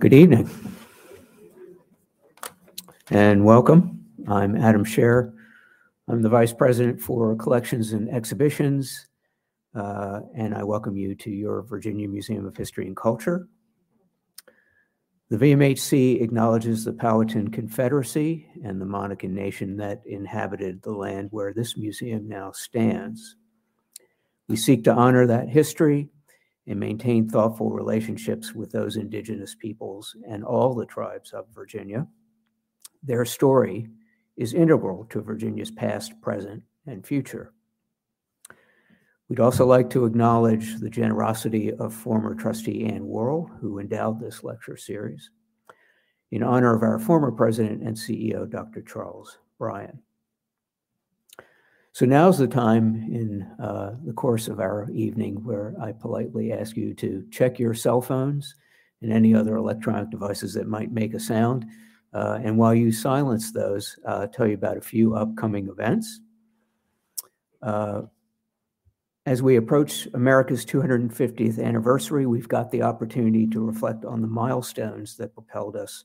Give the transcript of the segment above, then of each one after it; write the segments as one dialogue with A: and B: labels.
A: Good evening and welcome. I'm Adam Scher. I'm the Vice President for Collections and Exhibitions, uh, and I welcome you to your Virginia Museum of History and Culture. The VMHC acknowledges the Powhatan Confederacy and the Monacan Nation that inhabited the land where this museum now stands. We seek to honor that history and maintain thoughtful relationships with those indigenous peoples and all the tribes of Virginia. Their story is integral to Virginia's past, present, and future. We'd also like to acknowledge the generosity of former trustee Ann Worrell, who endowed this lecture series, in honor of our former president and CEO, Dr. Charles Bryan. So now's the time in uh, the course of our evening where I politely ask you to check your cell phones and any other electronic devices that might make a sound. Uh, and while you silence those, uh, tell you about a few upcoming events. Uh, as we approach America's 250th anniversary, we've got the opportunity to reflect on the milestones that propelled us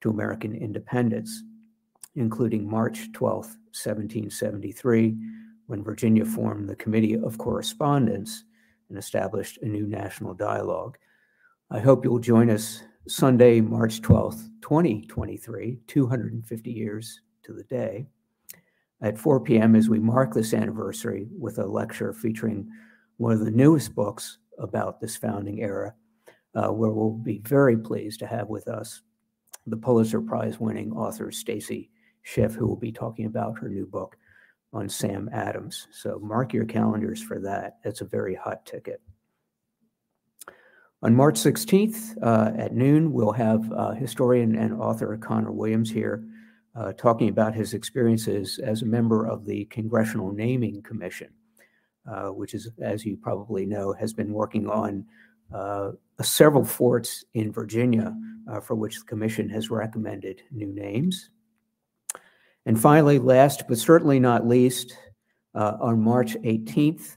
A: to American independence, including March 12, 1773, when Virginia formed the Committee of Correspondence and established a new national dialogue. I hope you'll join us Sunday, March 12th, 2023, 250 years to the day, at 4 p.m. as we mark this anniversary with a lecture featuring one of the newest books about this founding era, uh, where we'll be very pleased to have with us the Pulitzer Prize winning author Stacy Schiff, who will be talking about her new book on Sam Adams. So mark your calendars for that. It's a very hot ticket. On March 16th uh, at noon, we'll have uh, historian and author Connor Williams here uh, talking about his experiences as a member of the Congressional Naming Commission, uh, which is, as you probably know, has been working on uh, several forts in Virginia uh, for which the commission has recommended new names. And finally, last but certainly not least, uh, on March 18th,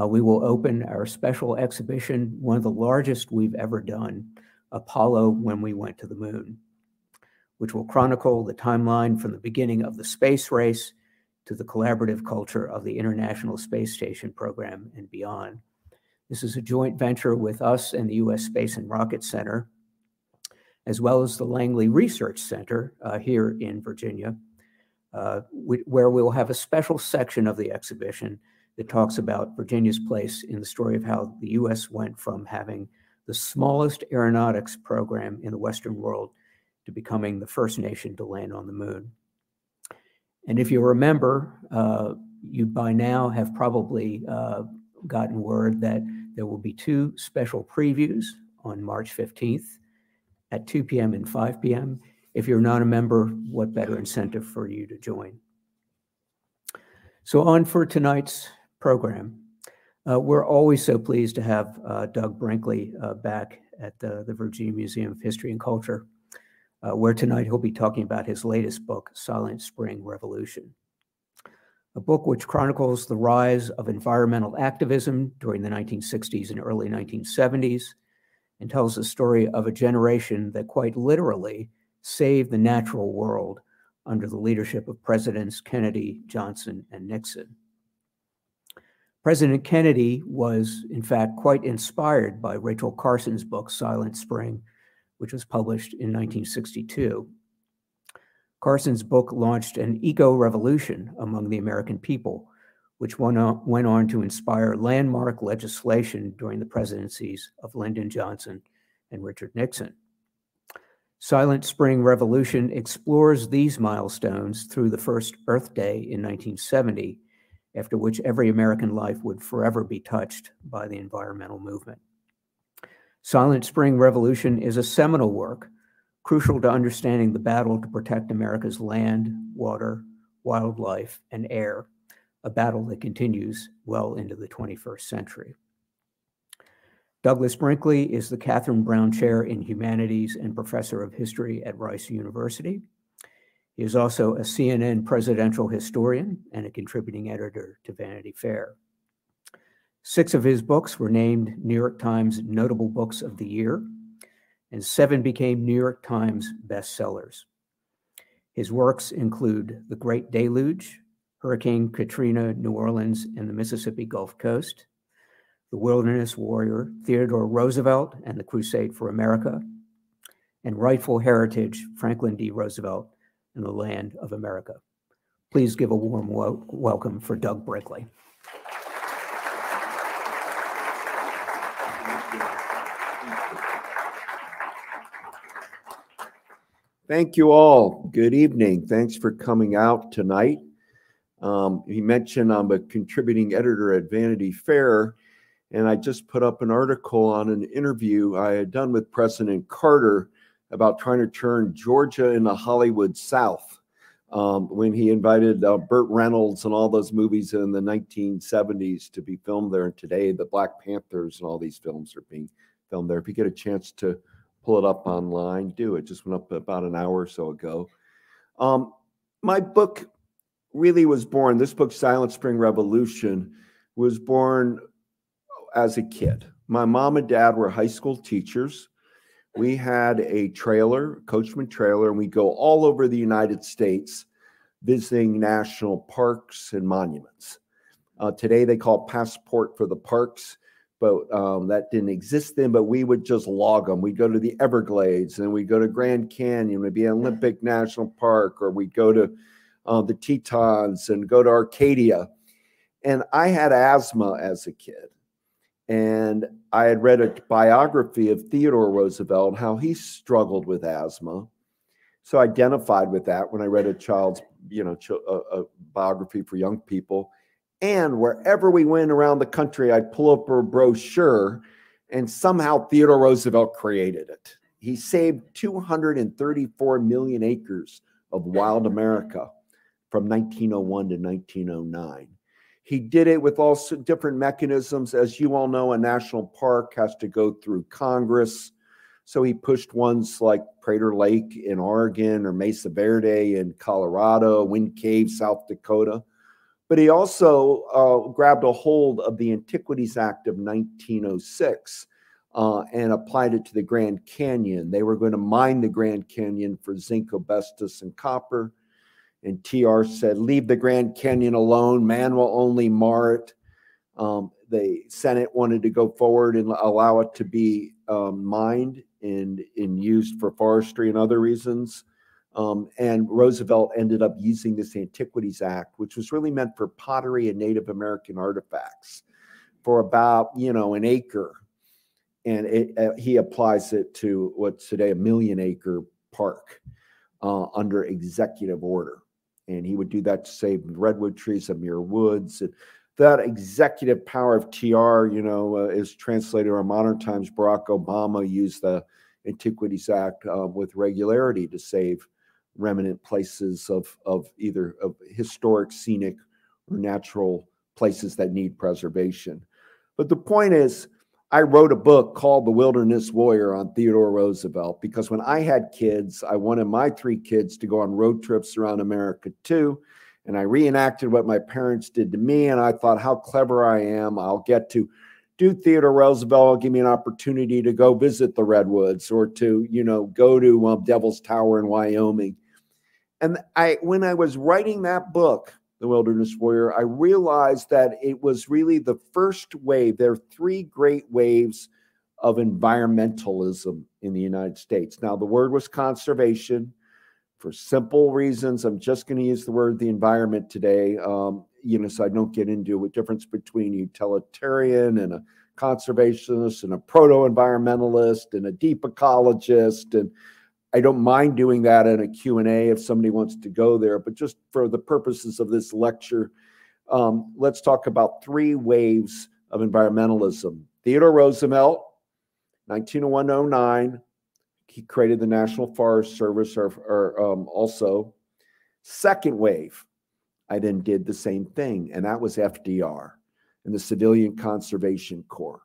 A: uh, we will open our special exhibition, one of the largest we've ever done, Apollo When We Went to the Moon which will chronicle the timeline from the beginning of the space race to the collaborative culture of the International Space Station program and beyond. This is a joint venture with us and the U.S. Space and Rocket Center, as well as the Langley Research Center uh, here in Virginia, uh, where we'll have a special section of the exhibition that talks about Virginia's place in the story of how the U.S. went from having the smallest aeronautics program in the Western world to becoming the first nation to land on the moon. And if you remember, uh, you by now have probably uh, gotten word that there will be two special previews on March 15th at 2 p.m. and 5 p.m. If you're not a member, what better incentive for you to join? So, on for tonight's program. Uh, we're always so pleased to have uh, Doug Brinkley uh, back at the, the Virginia Museum of History and Culture uh, where tonight he'll be talking about his latest book, Silent Spring Revolution, a book which chronicles the rise of environmental activism during the 1960s and early 1970s and tells the story of a generation that quite literally saved the natural world under the leadership of Presidents Kennedy, Johnson, and Nixon. President Kennedy was, in fact, quite inspired by Rachel Carson's book, Silent Spring, which was published in 1962. Carson's book launched an eco revolution among the American people, which went on, went on to inspire landmark legislation during the presidencies of Lyndon Johnson and Richard Nixon. Silent Spring Revolution explores these milestones through the first Earth Day in 1970, after which every American life would forever be touched by the environmental movement. Silent Spring Revolution is a seminal work, crucial to understanding the battle to protect America's land, water, wildlife, and air, a battle that continues well into the 21st century. Douglas Brinkley is the Katherine Brown Chair in Humanities and Professor of History at Rice University. He is also a CNN presidential historian and a contributing editor to Vanity Fair. Six of his books were named New York Times Notable Books of the Year, and seven became New York Times bestsellers. His works include The Great Deluge, Hurricane Katrina, New Orleans, and the Mississippi Gulf Coast, The Wilderness Warrior, Theodore Roosevelt and the Crusade for America, and Rightful Heritage, Franklin D. Roosevelt and the Land of America. Please give a warm wel- welcome for Doug Brinkley.
B: Thank you all. Good evening. Thanks for coming out tonight. Um, he mentioned I'm a contributing editor at Vanity Fair, and I just put up an article on an interview I had done with President Carter about trying to turn Georgia into Hollywood South um, when he invited uh, Burt Reynolds and all those movies in the 1970s to be filmed there. And today, the Black Panthers and all these films are being filmed there. If you get a chance to pull it up online, do it. Just went up about an hour or so ago. Um, my book really was born, this book, Silent Spring Revolution, was born as a kid. My mom and dad were high school teachers. We had a trailer, Coachman trailer, and we go all over the United States visiting national parks and monuments. Uh, today they call it Passport for the Parks but um, that didn't exist then. But we would just log them. We'd go to the Everglades, and we'd go to Grand Canyon, maybe Olympic National Park, or we'd go to uh, the Tetons and go to Acadia. And I had asthma as a kid, and I had read a biography of Theodore Roosevelt, how he struggled with asthma. So I identified with that when I read a child's, you know, a, a biography for young people and wherever we went around the country, I'd pull up a brochure, and somehow Theodore Roosevelt created it. He saved 234 million acres of wild America from 1901 to 1909. He did it with all different mechanisms. As you all know, a national park has to go through Congress. So he pushed ones like Crater Lake in Oregon or Mesa Verde in Colorado, Wind Cave, South Dakota. But he also uh, grabbed a hold of the Antiquities Act of 1906 uh, and applied it to the Grand Canyon. They were going to mine the Grand Canyon for zinc, asbestos, and copper. And TR said, Leave the Grand Canyon alone. Man will only mar it. Um, the Senate wanted to go forward and allow it to be um, mined and, and used for forestry and other reasons. Um, and Roosevelt ended up using this Antiquities Act, which was really meant for pottery and Native American artifacts, for about you know an acre, and it, uh, he applies it to what's today a million acre park uh, under executive order, and he would do that to save redwood trees and Muir Woods. And that executive power of TR, you know, uh, is translated in modern times. Barack Obama used the Antiquities Act uh, with regularity to save remnant places of, of either of historic, scenic, or natural places that need preservation. But the point is, I wrote a book called The Wilderness Warrior on Theodore Roosevelt because when I had kids, I wanted my three kids to go on road trips around America too. And I reenacted what my parents did to me. And I thought, how clever I am. I'll get to do Theodore Roosevelt, give me an opportunity to go visit the Redwoods or to, you know, go to um, Devil's Tower in Wyoming. And I, when I was writing that book, The Wilderness Warrior, I realized that it was really the first wave. There are three great waves of environmentalism in the United States. Now, the word was conservation. For simple reasons, I'm just going to use the word the environment today. Um, you know, so I don't get into a difference between utilitarian and a conservationist and a proto-environmentalist and a deep ecologist and I don't mind doing that in a Q&A if somebody wants to go there, but just for the purposes of this lecture, um, let's talk about three waves of environmentalism. Theodore Roosevelt, 1901-09, he created the National Forest Service or, or um, also. Second wave, I then did the same thing, and that was FDR and the Civilian Conservation Corps.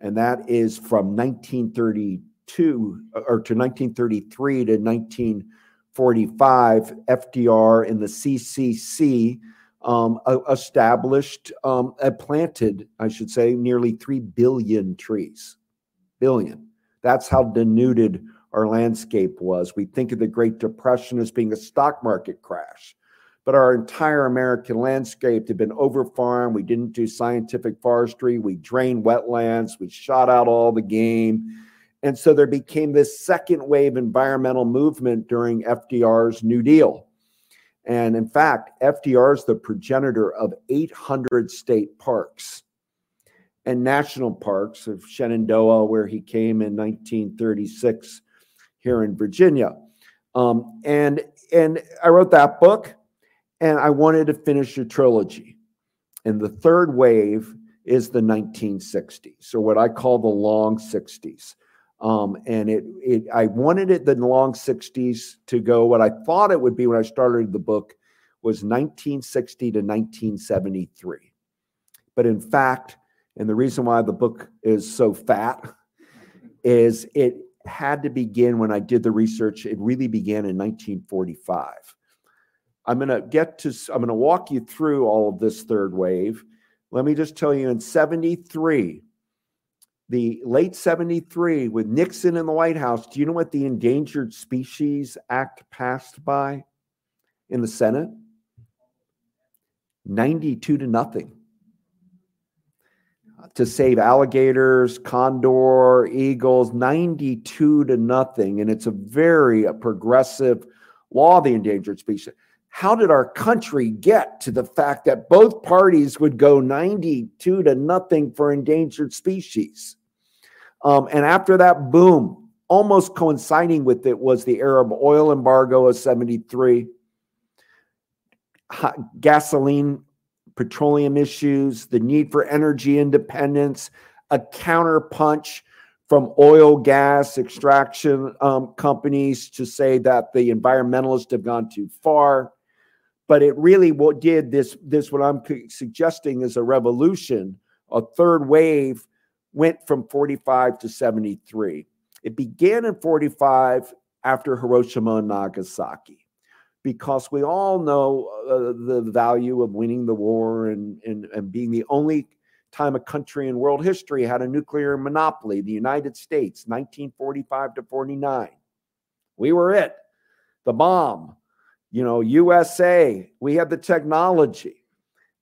B: And that is from 1932 or to 1933 to 1945, FDR and the CCC um, established, um, planted, I should say, nearly 3 billion trees. Billion. That's how denuded our landscape was. We think of the Great Depression as being a stock market crash, but our entire American landscape had been overfarmed. We didn't do scientific forestry. We drained wetlands. We shot out all the game. And so there became this second wave environmental movement during FDR's New Deal. And in fact, FDR is the progenitor of 800 state parks and national parks of Shenandoah, where he came in 1936 here in Virginia. Um, and and I wrote that book, and I wanted to finish a trilogy. And the third wave is the 1960s, or what I call the long 60s. Um, and it, it, I wanted it the long 60s to go. What I thought it would be when I started the book was 1960 to 1973. But in fact, and the reason why the book is so fat is it had to begin when I did the research. It really began in 1945. I'm going to get to, I'm going to walk you through all of this third wave. Let me just tell you in 73, the late 73 with Nixon in the White House, do you know what the Endangered Species Act passed by in the Senate? 92 to nothing to save alligators, condor, eagles, 92 to nothing. And it's a very a progressive law, the endangered species. How did our country get to the fact that both parties would go 92 to nothing for endangered species? Um, and after that boom, almost coinciding with it was the Arab oil embargo of 73. Gasoline, petroleum issues, the need for energy independence, a counterpunch from oil gas extraction um, companies to say that the environmentalists have gone too far. But it really what did this this what I'm suggesting is a revolution, a third wave went from 45 to 73. It began in 45 after Hiroshima and Nagasaki, because we all know uh, the value of winning the war and, and, and being the only time a country in world history had a nuclear monopoly, the United States, 1945 to 49. We were it, the bomb, you know, USA, we had the technology.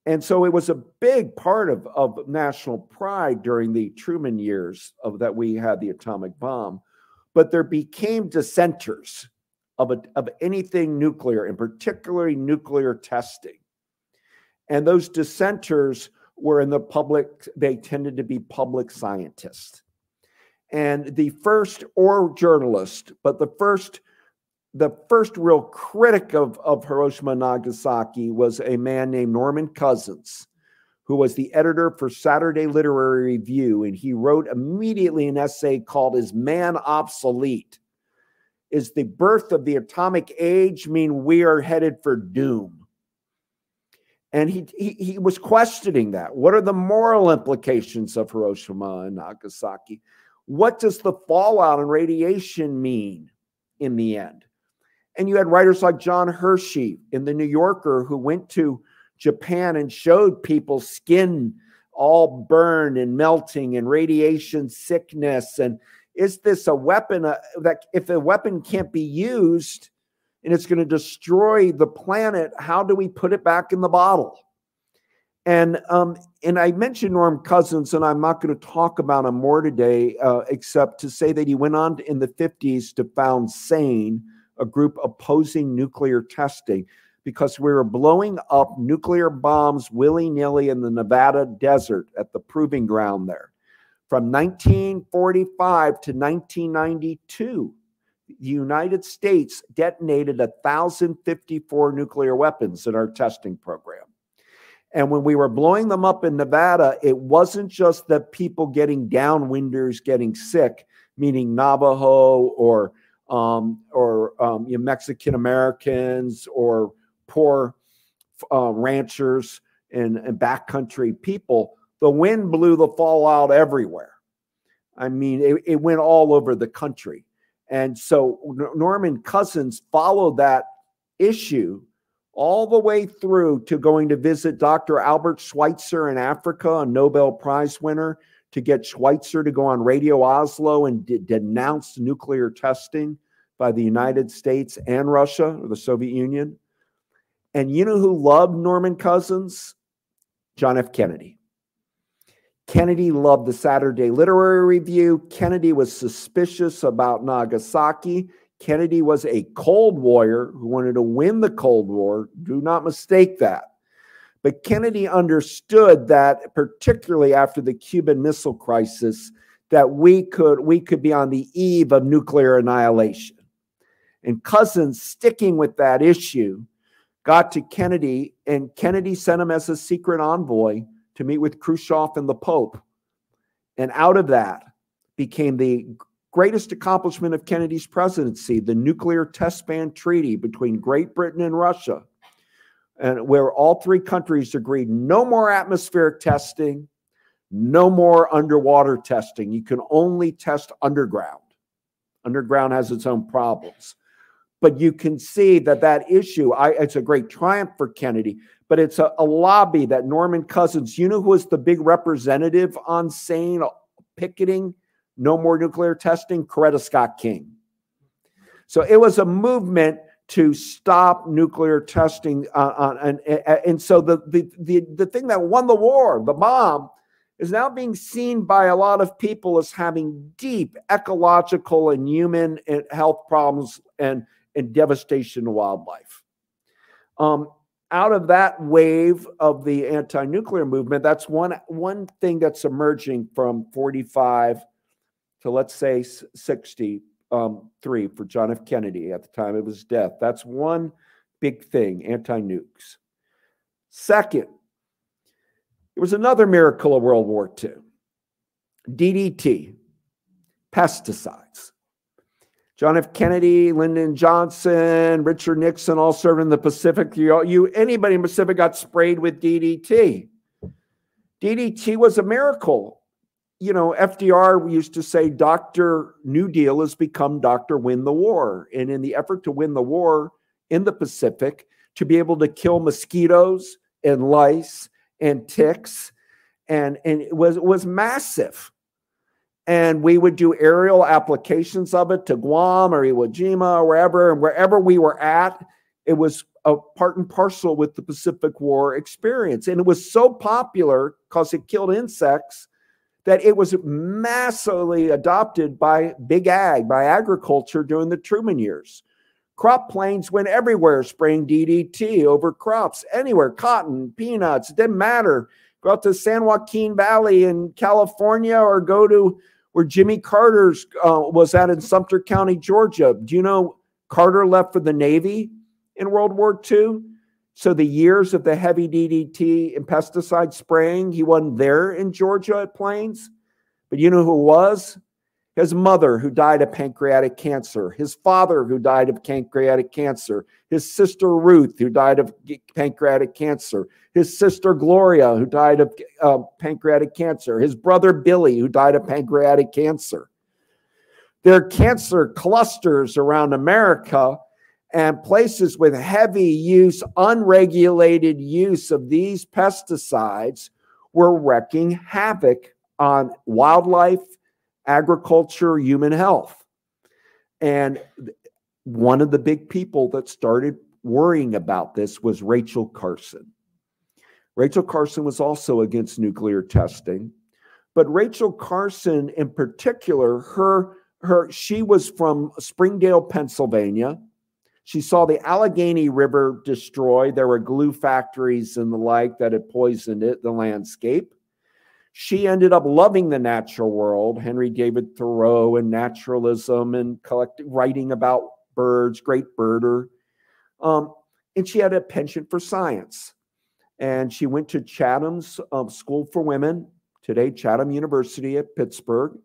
B: And so it was a big part of, of national pride during the Truman years of that we had the atomic bomb. But there became dissenters of, a, of anything nuclear, and particularly nuclear testing. And those dissenters were in the public, they tended to be public scientists. And the first, or journalist, but the first the first real critic of, of Hiroshima and Nagasaki was a man named Norman Cousins, who was the editor for Saturday Literary Review. And he wrote immediately an essay called Is Man Obsolete? Is the birth of the atomic age mean we are headed for doom? And he, he, he was questioning that. What are the moral implications of Hiroshima and Nagasaki? What does the fallout and radiation mean in the end? And you had writers like John Hersey in the New Yorker who went to Japan and showed people skin all burned and melting and radiation sickness. And is this a weapon uh, that if a weapon can't be used and it's going to destroy the planet, how do we put it back in the bottle? And um, and I mentioned Norm Cousins, and I'm not going to talk about him more today, uh, except to say that he went on in the 50s to found SANE, a group opposing nuclear testing because we were blowing up nuclear bombs willy nilly in the Nevada desert at the proving ground there. From 1945 to 1992, the United States detonated 1,054 nuclear weapons in our testing program. And when we were blowing them up in Nevada, it wasn't just that people getting downwinders getting sick, meaning Navajo or um, or um, you know, Mexican Americans or poor uh, ranchers and, and backcountry people, the wind blew the fallout everywhere. I mean, it, it went all over the country. And so Norman Cousins followed that issue all the way through to going to visit Dr. Albert Schweitzer in Africa, a Nobel Prize winner, to get Schweitzer to go on Radio Oslo and de- denounce nuclear testing by the United States and Russia or the Soviet Union. And you know who loved Norman Cousins? John F. Kennedy. Kennedy loved the Saturday Literary Review. Kennedy was suspicious about Nagasaki. Kennedy was a Cold Warrior who wanted to win the Cold War. Do not mistake that. But Kennedy understood that, particularly after the Cuban Missile Crisis, that we could we could be on the eve of nuclear annihilation. And Cousins, sticking with that issue, got to Kennedy, and Kennedy sent him as a secret envoy to meet with Khrushchev and the Pope. And out of that became the greatest accomplishment of Kennedy's presidency the nuclear test ban treaty between Great Britain and Russia, and where all three countries agreed no more atmospheric testing, no more underwater testing. You can only test underground. Underground has its own problems. But you can see that that issue, I, it's a great triumph for Kennedy, but it's a, a lobby that Norman Cousins, you know who was the big representative on SANE, picketing no more nuclear testing? Coretta Scott King. So it was a movement to stop nuclear testing. Uh, uh, and, and so the, the, the, the thing that won the war, the bomb, is now being seen by a lot of people as having deep ecological and human and health problems and, and devastation to wildlife. Um, out of that wave of the anti-nuclear movement, that's one one thing that's emerging from 45 to let's say 63 um, for John F. Kennedy at the time of his death. That's one big thing, anti-nukes. Second, it was another miracle of World War II. DDT, pesticides. John F. Kennedy, Lyndon Johnson, Richard Nixon all served in the Pacific. You, you anybody in the Pacific got sprayed with DDT. DDT was a miracle. You know, FDR used to say, Dr. New Deal has become Dr. Win the War. And in the effort to win the war in the Pacific, to be able to kill mosquitoes and lice and ticks, and, and it was, it was massive and we would do aerial applications of it to Guam or Iwo Jima or wherever, and wherever we were at, it was a part and parcel with the Pacific War experience. And it was so popular because it killed insects that it was massively adopted by big ag, by agriculture during the Truman years. Crop planes went everywhere spraying DDT over crops, anywhere, cotton, peanuts, it didn't matter. Go out to San Joaquin Valley in California or go to where Jimmy Carter's uh, was at in Sumter County, Georgia. Do you know Carter left for the Navy in World War II? So the years of the heavy DDT and pesticide spraying, he wasn't there in Georgia at Plains. But you know who was? his mother who died of pancreatic cancer, his father who died of pancreatic cancer, his sister Ruth who died of pancreatic cancer, his sister Gloria who died of uh, pancreatic cancer, his brother Billy who died of pancreatic cancer. There are cancer clusters around America and places with heavy use, unregulated use of these pesticides were wreaking havoc on wildlife agriculture, human health. And one of the big people that started worrying about this was Rachel Carson. Rachel Carson was also against nuclear testing, but Rachel Carson in particular, her her she was from Springdale, Pennsylvania. She saw the Allegheny River destroyed. There were glue factories and the like that had poisoned it, the landscape. She ended up loving the natural world, Henry David Thoreau and naturalism and writing about birds, great birder. Um, and she had a penchant for science. And she went to Chatham's um, School for Women, today Chatham University at Pittsburgh.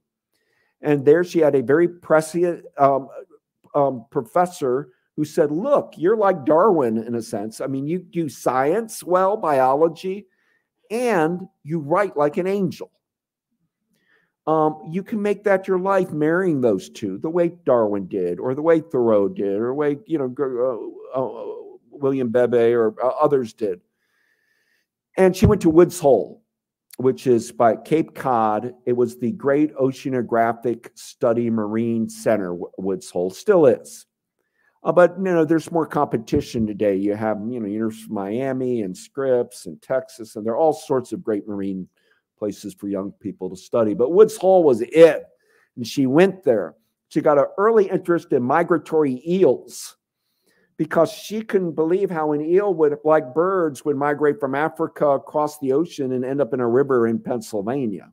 B: And there she had a very prescient um, um, professor who said, Look, you're like Darwin in a sense. I mean, you do science well, biology, and you write like an angel. Um, you can make that your life, marrying those two, the way Darwin did, or the way Thoreau did, or the way you know uh, uh, William Beebe or uh, others did. And she went to Woods Hole. which is by Cape Cod. It was the Great Oceanographic Study Marine Center, Woods Hole, still is. Uh, but you know, there's more competition today. You have you know University of Miami and Scripps and Texas, and there are all sorts of great marine places for young people to study. But Woods Hole was it, and she went there. She got an early interest in migratory eels because she couldn't believe how an eel would, like birds, would migrate from Africa across the ocean and end up in a river in Pennsylvania.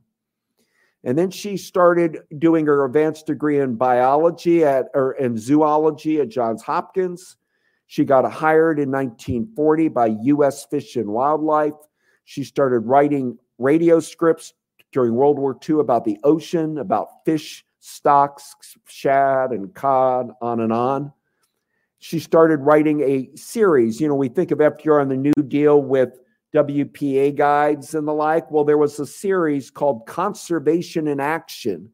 B: And then she started doing her advanced degree in biology at or in zoology at Johns Hopkins. She got hired in 1940 by U.S. Fish and Wildlife. She started writing radio scripts during World War II about the ocean, about fish stocks, shad and cod, on and on she started writing a series. You know, we think of FDR and the New Deal with WPA guides and the like. Well, there was a series called Conservation in Action,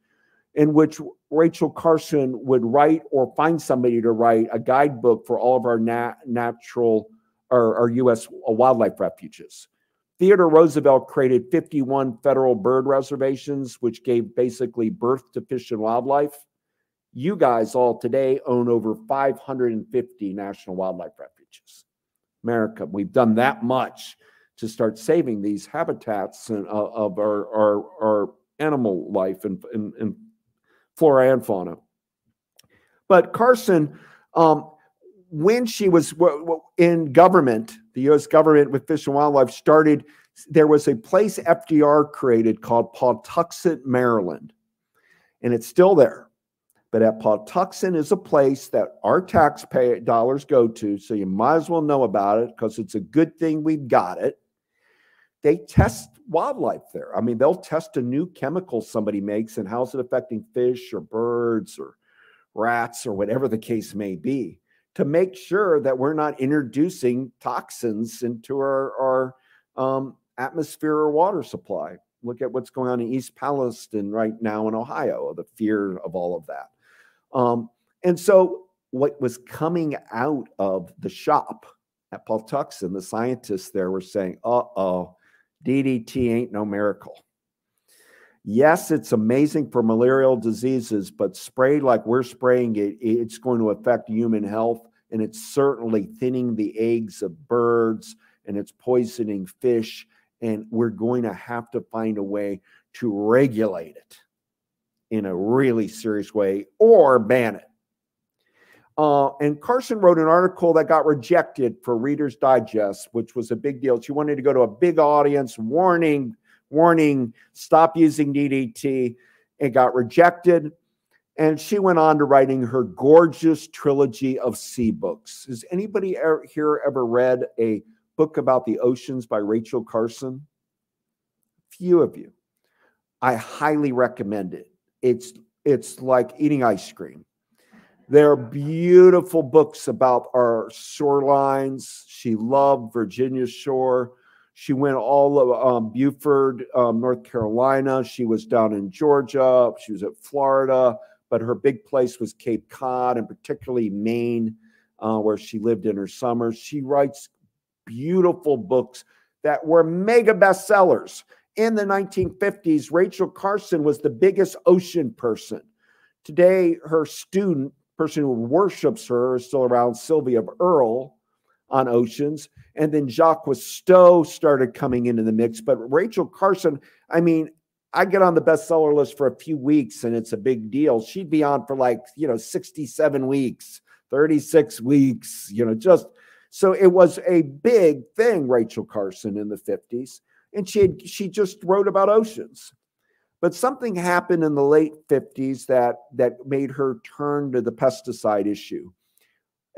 B: in which Rachel Carson would write or find somebody to write a guidebook for all of our nat- natural or our U.S. Uh, wildlife refuges. Theodore Roosevelt created 51 federal bird reservations, which gave basically birth to fish and wildlife. You guys all today own over 550 national wildlife refuges. America, we've done that much to start saving these habitats and, uh, of our, our, our, animal life and, and, and, flora and fauna. But Carson, um, when she was in government, the U.S. government with Fish and Wildlife started, there was a place FDR created called Patuxent, Maryland, and it's still there. But at Patuxent is a place that our taxpayer dollars go to, so you might as well know about it because it's a good thing we've got it. They test wildlife there. I mean, they'll test a new chemical somebody makes and how's it affecting fish or birds or rats or whatever the case may be to make sure that we're not introducing toxins into our, our um, atmosphere or water supply. Look at what's going on in East Palestine right now in Ohio, the fear of all of that. Um, and so, what was coming out of the shop at Paul Patuxent, the scientists there were saying, uh oh, DDT ain't no miracle. Yes, it's amazing for malarial diseases, but sprayed like we're spraying it, it's going to affect human health. And it's certainly thinning the eggs of birds and it's poisoning fish. And we're going to have to find a way to regulate it in a really serious way or ban it. Uh, and Carson wrote an article that got rejected for Reader's Digest, which was a big deal. She wanted to go to a big audience, warning, warning, stop using DDT. It got rejected. And she went on to writing her gorgeous trilogy of sea books. Has anybody here ever read a book about the oceans by Rachel Carson? Few of you. I highly recommend it. It's it's like eating ice cream. There are beautiful books about our shorelines. She loved Virginia Shore. She went all of um, Beaufort, um, North Carolina. She was down in Georgia. She was at Florida, but her big place was Cape Cod and particularly Maine, uh, where she lived in her summers. She writes beautiful books that were mega bestsellers in the 1950s, Rachel Carson was the biggest ocean person. Today, her student, person who worships her, is still around, Sylvia Earle on oceans. And then Jacques Cousteau started coming into the mix. But Rachel Carson, I mean, I get on the bestseller list for a few weeks and it's a big deal. She'd be on for like, you know, 67 weeks, 36 weeks, you know, just so it was a big thing, Rachel Carson in the 50s and she had she just wrote about oceans. But something happened in the late 50s that that made her turn to the pesticide issue.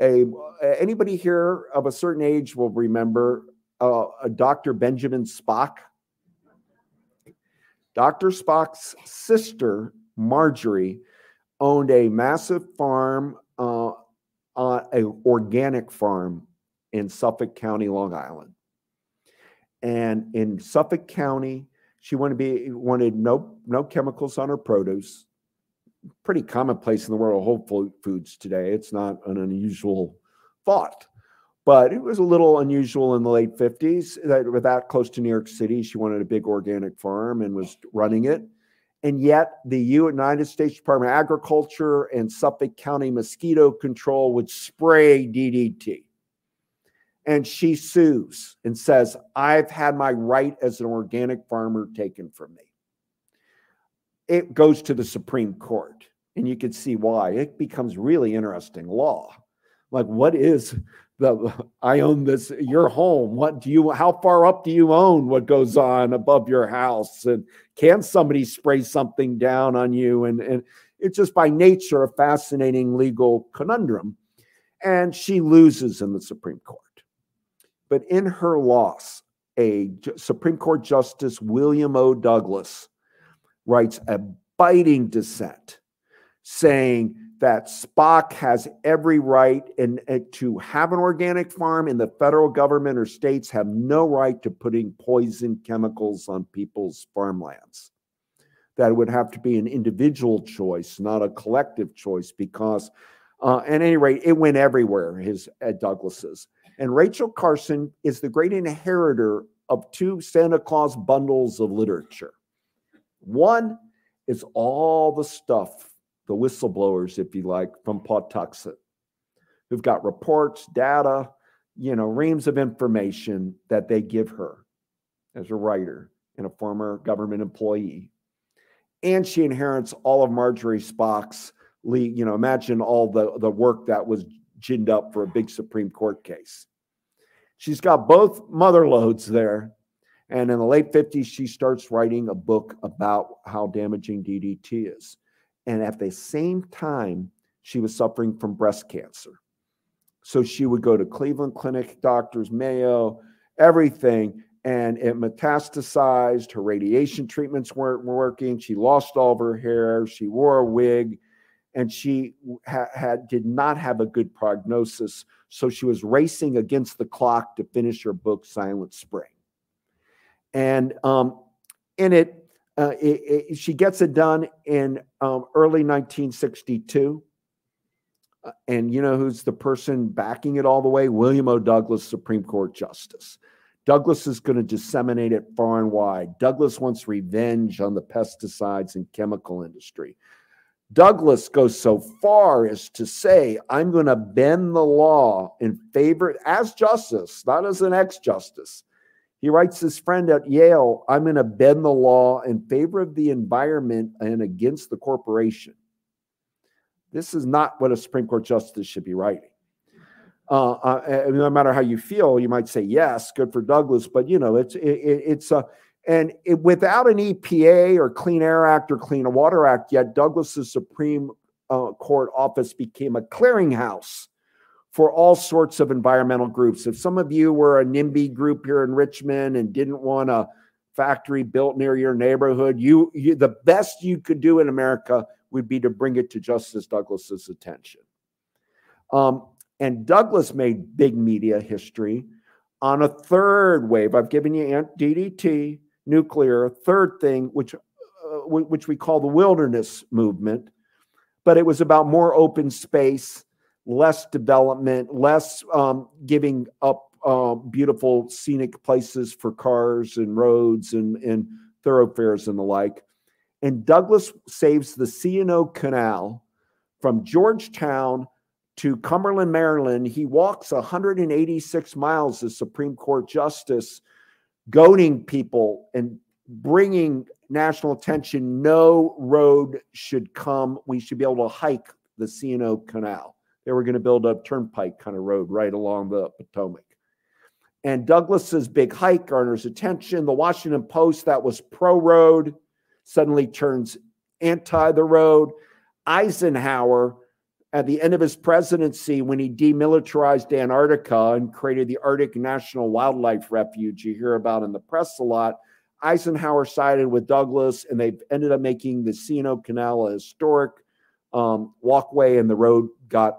B: A anybody here of a certain age will remember uh, a Dr. Benjamin Spock. Dr. Spock's sister Marjorie owned a massive farm, uh, uh, a organic farm in Suffolk County, Long Island and in Suffolk County, she wanted to be wanted no no chemicals on her produce. Pretty commonplace in the world of Whole Foods today. It's not an unusual thought. but it was a little unusual in the late 50s that with that close to New York City, she wanted a big organic farm and was running it. And yet, the United States Department of Agriculture and Suffolk County Mosquito Control would spray DDT. And she sues and says, I've had my right as an organic farmer taken from me. It goes to the Supreme Court, and you can see why. It becomes really interesting law. Like, what is the I own this your home. What do you how far up do you own what goes on above your house? And can somebody spray something down on you? And and it's just by nature a fascinating legal conundrum. And she loses in the Supreme Court. But in her loss, a Supreme Court Justice William O. Douglas writes a biting dissent saying that Spock has every right in, in, to have an organic farm, and the federal government or states have no right to putting poison chemicals on people's farmlands. That would have to be an individual choice, not a collective choice, because, uh, at any rate, it went everywhere. His at Douglas's, and Rachel Carson is the great inheritor of two Santa Claus bundles of literature. One is all the stuff the whistleblowers, if you like, from Patuxent, who've got reports, data, you know, reams of information that they give her as a writer and a former government employee. And she inherits all of Marjorie Spock's, you know, imagine all the, the work that was ginned up for a big Supreme Court case. She's got both mother loads there. And in the late 50s, she starts writing a book about how damaging DDT is. And at the same time, she was suffering from breast cancer. So she would go to Cleveland Clinic, doctors, Mayo, everything, and it metastasized. Her radiation treatments weren't working. She lost all of her hair. She wore a wig, and she ha- had did not have a good prognosis. So she was racing against the clock to finish her book, Silent Spring. And um, in it, uh, it, it, she gets it done in um, early 1962. Uh, and you know who's the person backing it all the way? William O. Douglas, Supreme Court Justice. Douglas is going to disseminate it far and wide. Douglas wants revenge on the pesticides and chemical industry. Douglas goes so far as to say, I'm going to bend the law in favor, as justice, not as an ex justice, he writes his friend at Yale, I'm going to bend the law in favor of the environment and against the corporation. This is not what a Supreme Court justice should be writing. Uh, uh, no matter how you feel, you might say yes, good for Douglas, but you know it's it, it's a and it, without an EPA or Clean Air Act or Clean Water Act yet, Douglas's Supreme uh, Court office became a clearinghouse for all sorts of environmental groups. If some of you were a NIMBY group here in Richmond and didn't want a factory built near your neighborhood, you, you the best you could do in America would be to bring it to Justice Douglas's attention. Um, and Douglas made big media history on a third wave. I've given you DDT, nuclear, third thing, which uh, which we call the wilderness movement, but it was about more open space less development, less um, giving up uh, beautiful scenic places for cars and roads and, and thoroughfares and the like. And Douglas saves the C&O Canal from Georgetown to Cumberland, Maryland. He walks 186 miles as Supreme Court justice, goading people and bringing national attention. No road should come. We should be able to hike the C&O Canal. They were going to build a turnpike kind of road right along the Potomac. And Douglas's big hike garners attention. The Washington Post, that was pro road, suddenly turns anti the road. Eisenhower, at the end of his presidency, when he demilitarized Antarctica and created the Arctic National Wildlife Refuge, you hear about in the press a lot. Eisenhower sided with Douglas, and they ended up making the C&O Canal a historic um, walkway, and the road got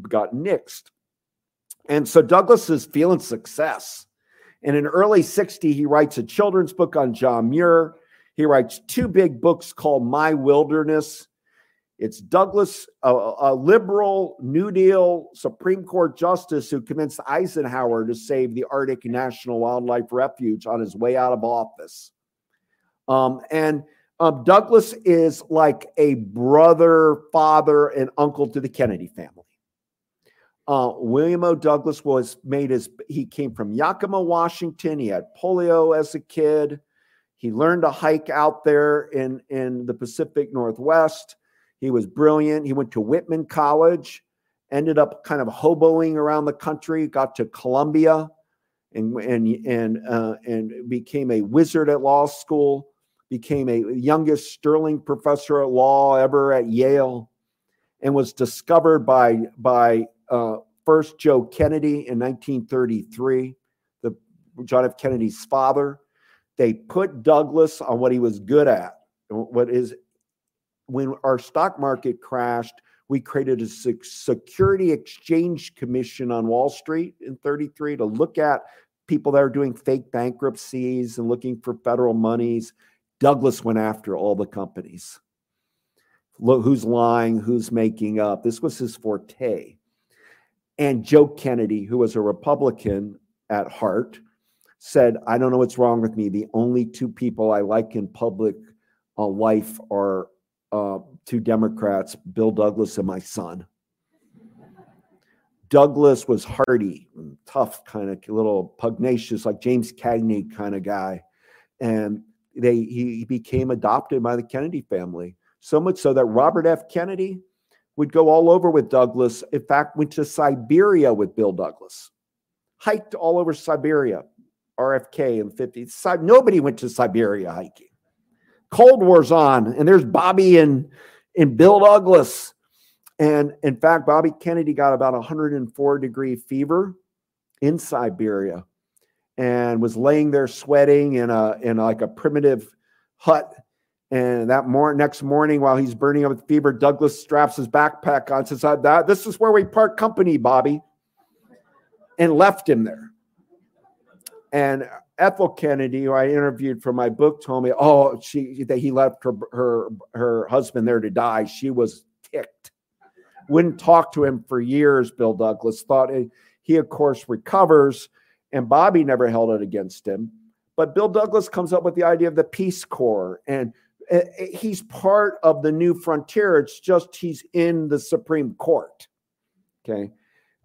B: got nixed. And so Douglas is feeling success. And in early 60, he writes a children's book on John Muir. He writes two big books called My Wilderness. It's Douglas, a, a, liberal New Deal Supreme Court justice who convinced Eisenhower to save the Arctic National Wildlife Refuge on his way out of office. Um, and um, Douglas is like a brother, father, and uncle to the Kennedy family. Uh, William O. Douglas was made as he came from Yakima, Washington. He had polio as a kid. He learned to hike out there in, in the Pacific Northwest. He was brilliant. He went to Whitman College, ended up kind of hoboing around the country, got to Columbia, and and and uh, and became a wizard at law school. Became a youngest Sterling professor at law ever at Yale, and was discovered by by uh, first Joe Kennedy in 1933, the John F. Kennedy's father. They put Douglas on what he was good at, what is when our stock market crashed, we created a security exchange commission on Wall Street in 33 to look at people that are doing fake bankruptcies and looking for federal monies. Douglas went after all the companies. Look, who's lying, who's making up. This was his forte. And Joe Kennedy, who was a Republican at heart, said, I don't know what's wrong with me. The only two people I like in public uh, life are uh, two Democrats, Bill Douglas and my son. Douglas was hardy, tough, kind of little pugnacious, like James Cagney kind of guy. And they he became adopted by the Kennedy family. So much so that Robert F. Kennedy would go all over with Douglas. In fact, went to Siberia with Bill Douglas, hiked all over Siberia, RFK in the 50s. Nobody went to Siberia hiking. Cold War's on, and there's Bobby and and Bill Douglas. And in fact, Bobby Kennedy got about 104 degree fever in Siberia and was laying there sweating in a in like a primitive hut. And that mor- next morning, while he's burning up with fever, Douglas straps his backpack on, says, uh, "That this is where we part company, Bobby," and left him there. And Ethel Kennedy, who I interviewed for my book, told me, "Oh, she that he left her her her husband there to die. She was ticked. Wouldn't talk to him for years." Bill Douglas thought he, of course, recovers, and Bobby never held it against him. But Bill Douglas comes up with the idea of the Peace Corps, and eh, eh, he's part of the new frontier. It's just he's in the Supreme Court. Okay.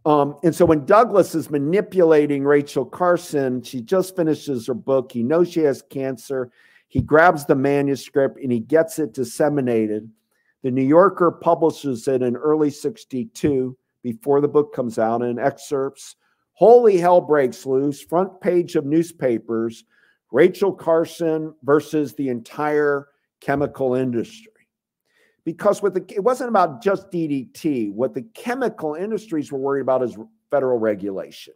B: Um, and so when Douglas is manipulating Rachel Carson, she just finishes her book. He knows she has cancer. He grabs the manuscript and he gets it disseminated. The New Yorker publishes it in early 62 before the book comes out in excerpts. Holy hell breaks loose, front page of newspapers. Rachel Carson versus the entire chemical industry because with the it wasn't about just DDT. What the chemical industries were worried about is federal regulation.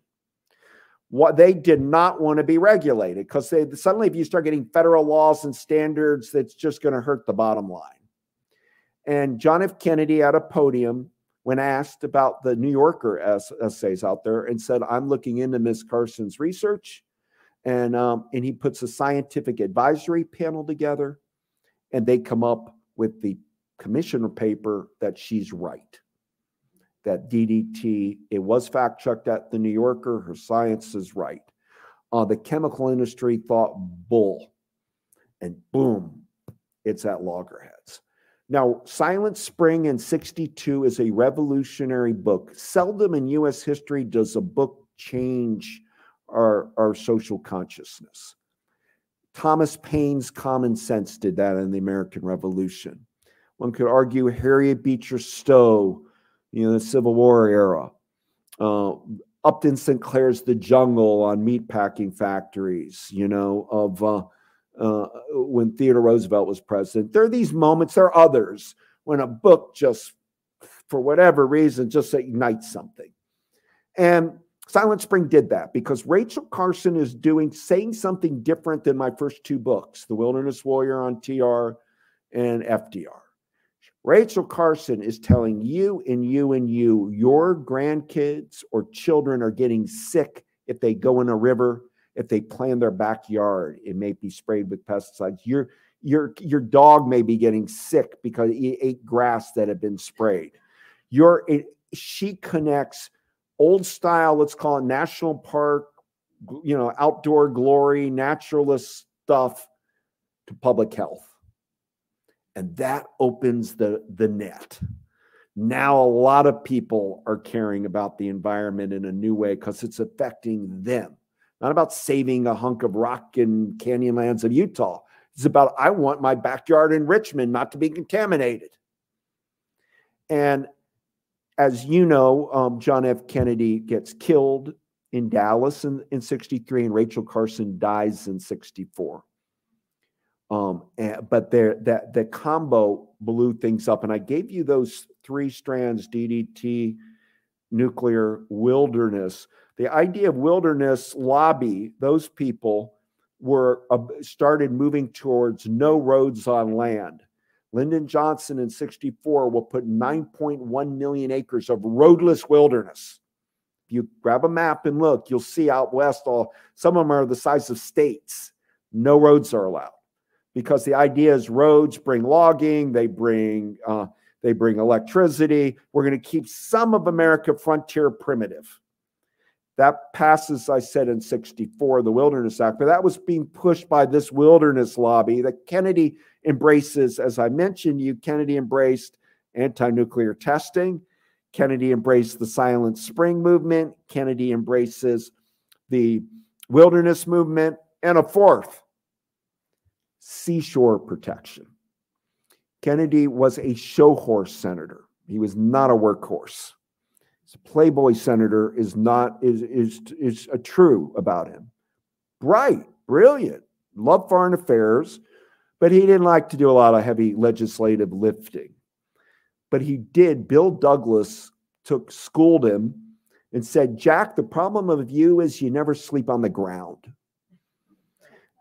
B: What they did not want to be regulated because they suddenly if you start getting federal laws and standards, that's just going to hurt the bottom line. And John F. Kennedy at a podium when asked about the New Yorker essays out there and said, "I'm looking into Miss Carson's research." And, um, and he puts a scientific advisory panel together and they come up with the commissioner paper that she's right. That DDT, it was fact checked at the New Yorker, her science is right. Uh, the chemical industry thought bull, and boom, it's at loggerheads. Now, Silent Spring in 62 is a revolutionary book. Seldom in US history does a book change our, our social consciousness. Thomas Paine's Common Sense did that in the American Revolution. One could argue Harriet Beecher Stowe, you know, the Civil War era. Uh, Upton Sinclair's The Jungle on meatpacking factories, you know, of uh, uh, when Theodore Roosevelt was president. There are these moments, there are others when a book just, for whatever reason, just ignites something. And Silent Spring did that because Rachel Carson is doing, saying something different than my first two books, The Wilderness Warrior on TR and FDR. Rachel Carson is telling you and you and you, your grandkids or children are getting sick if they go in a river, if they play in their backyard, it may be sprayed with pesticides. You're your your dog may be getting sick because he ate grass that had been sprayed. Your it, she connects old style, let's call it national park, you know, outdoor glory, naturalist stuff to public health. And that opens the, the net. Now, a lot of people are caring about the environment in a new way because it's affecting them. Not about saving a hunk of rock in canyonlands of Utah. It's about, I want my backyard in Richmond not to be contaminated. And as you know, um, John F. Kennedy gets killed in Dallas in, in 63, and Rachel Carson dies in 64. Um, and, but there that the combo blew things up. And I gave you those three strands DDT, nuclear, wilderness. The idea of wilderness lobby, those people were uh, started moving towards no roads on land. Lyndon Johnson in 64 will put 9.1 million acres of roadless wilderness. If you grab a map and look, you'll see out west, all some of them are the size of states. No roads are allowed because the idea is roads bring logging, they bring uh, they bring electricity. We're going to keep some of America frontier primitive. That passes, I said, in 64, the Wilderness Act, but that was being pushed by this wilderness lobby that Kennedy embraces. As I mentioned, you Kennedy embraced anti nuclear testing. Kennedy embraced the Silent Spring movement. Kennedy embraces the wilderness movement. And a fourth, seashore protection. Kennedy was a show horse senator. He was not a workhorse. A Playboy senator is not is is is a true about him. Bright, brilliant, loved foreign affairs, but he didn't like to do a lot of heavy legislative lifting. But he did. Bill Douglas took schooled him and said, "Jack, the problem of you is you never sleep on the ground."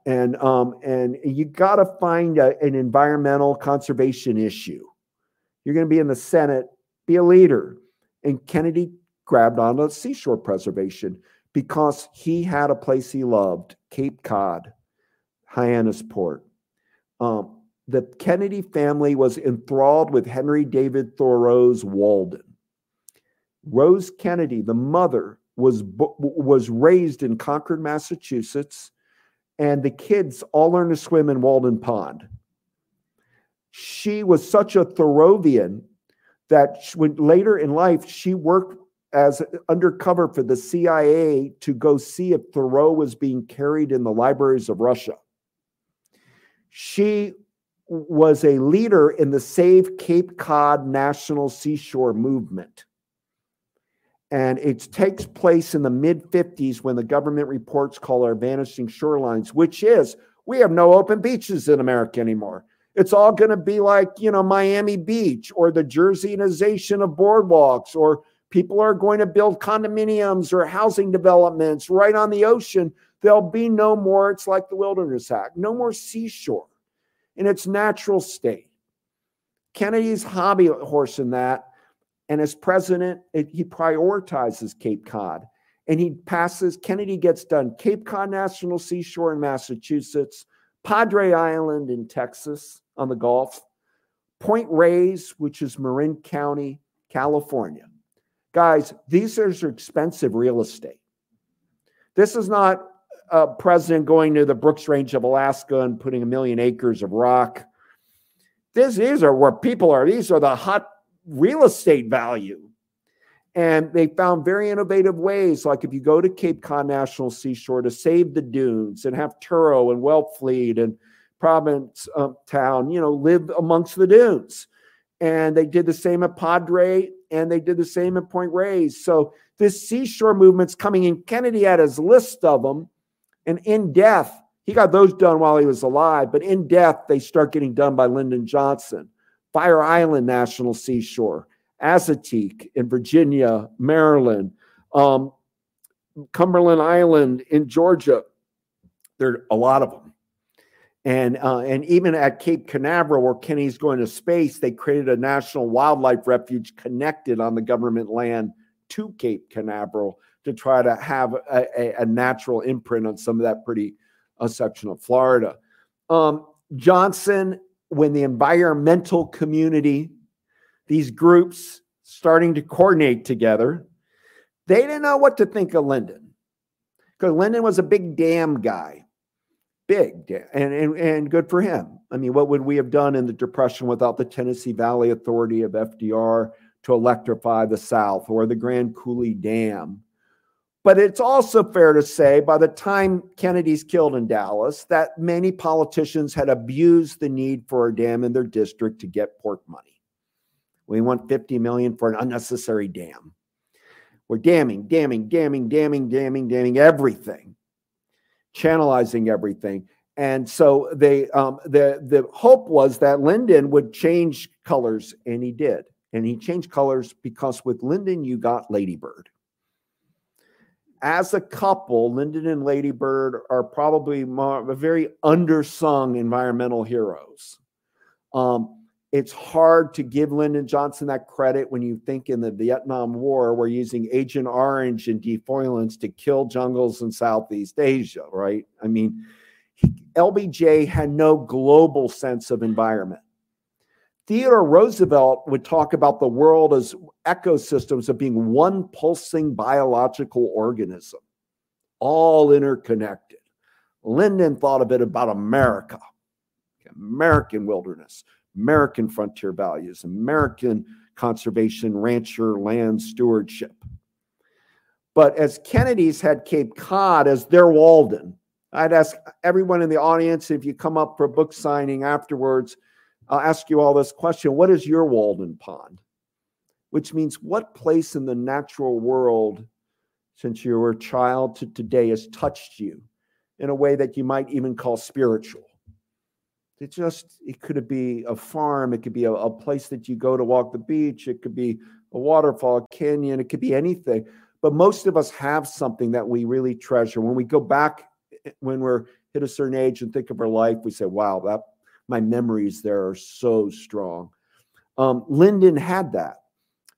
B: And um, and you got to find a, an environmental conservation issue. You're going to be in the Senate, be a leader. And Kennedy grabbed onto seashore preservation because he had a place he loved, Cape Cod, Hyannisport. Um, the Kennedy family was enthralled with Henry David Thoreau's Walden. Rose Kennedy, the mother, was was raised in Concord, Massachusetts and the kids all learned to swim in Walden Pond. She was such a Thoreauvian that when later in life she worked as undercover for the CIA to go see if Thoreau was being carried in the libraries of Russia. She was a leader in the Save Cape Cod National Seashore movement. And it takes place in the mid 50s when the government reports call our vanishing shorelines, which is we have no open beaches in America anymore. It's all going to be like, you know, Miami Beach or the Jerseyization of boardwalks, or people are going to build condominiums or housing developments right on the ocean. There'll be no more, it's like the Wilderness Act, no more seashore in its natural state. Kennedy's hobby horse in that and as president, it, he prioritizes Cape Cod and he passes, Kennedy gets done Cape Cod National Seashore in Massachusetts, Padre Island in Texas on the Gulf, Point Reyes, which is Marin County, California. Guys, these are expensive real estate. This is not a president going to the Brooks Range of Alaska and putting a million acres of rock. This, these are where people are. These are the hot real estate value. And they found very innovative ways, like if you go to Cape Cod National Seashore to save the dunes and have Truro and Wellfleet and Province um, Town, you know, live amongst the dunes. And they did the same at Padre and they did the same at Point Reyes. So this seashore movement's coming in. Kennedy had his list of them. And in death, he got those done while he was alive, but in death, they start getting done by Lyndon Johnson. Fire Island National Seashore, Assateague in Virginia, Maryland, um, Cumberland Island in Georgia. There are a lot of them. And, uh, and even at Cape Canaveral, where Kenny's going to space, they created a national wildlife refuge connected on the government land to Cape Canaveral to try to have a, a, a natural imprint on some of that pretty uh, section of Florida. Um, Johnson, when the environmental community, these groups starting to coordinate together, they didn't know what to think of Lyndon because Lyndon was a big dam guy. Big and, and and good for him. I mean, what would we have done in the Depression without the Tennessee Valley Authority of FDR to electrify the South or the Grand Coulee Dam? But it's also fair to say, by the time Kennedy's killed in Dallas, that many politicians had abused the need for a dam in their district to get pork money. We want 50 million for an unnecessary dam. We're damming, damming, damming, damming, damming, damming everything, channelizing everything. And so they, um, the the hope was that Lyndon would change colors, and he did. And he changed colors because with Lyndon you got Ladybird. As a couple, Lyndon and Ladybird are probably more, very undersung environmental heroes. Um, it's hard to give Lyndon Johnson that credit when you think in the Vietnam War, we're using Agent Orange and defoliants to kill jungles in Southeast Asia, right? I mean, LBJ had no global sense of environment. Theodore Roosevelt would talk about the world as ecosystems of being one pulsing biological organism, all interconnected. Lyndon thought of it about America, American wilderness, American frontier values, American conservation, rancher, land stewardship. But as Kennedy's had Cape Cod as their Walden, I'd ask everyone in the audience if you come up for a book signing afterwards, I'll ask you all this question What is your Walden Pond? Which means, what place in the natural world, since you were a child to today, has touched you in a way that you might even call spiritual? It just, it could be a farm, it could be a, a place that you go to walk the beach, it could be a waterfall, a canyon, it could be anything. But most of us have something that we really treasure. When we go back, eh, when we're hit a certain age and think of our life, we say, wow, that my memories there are so strong. Um, Lyndon had that.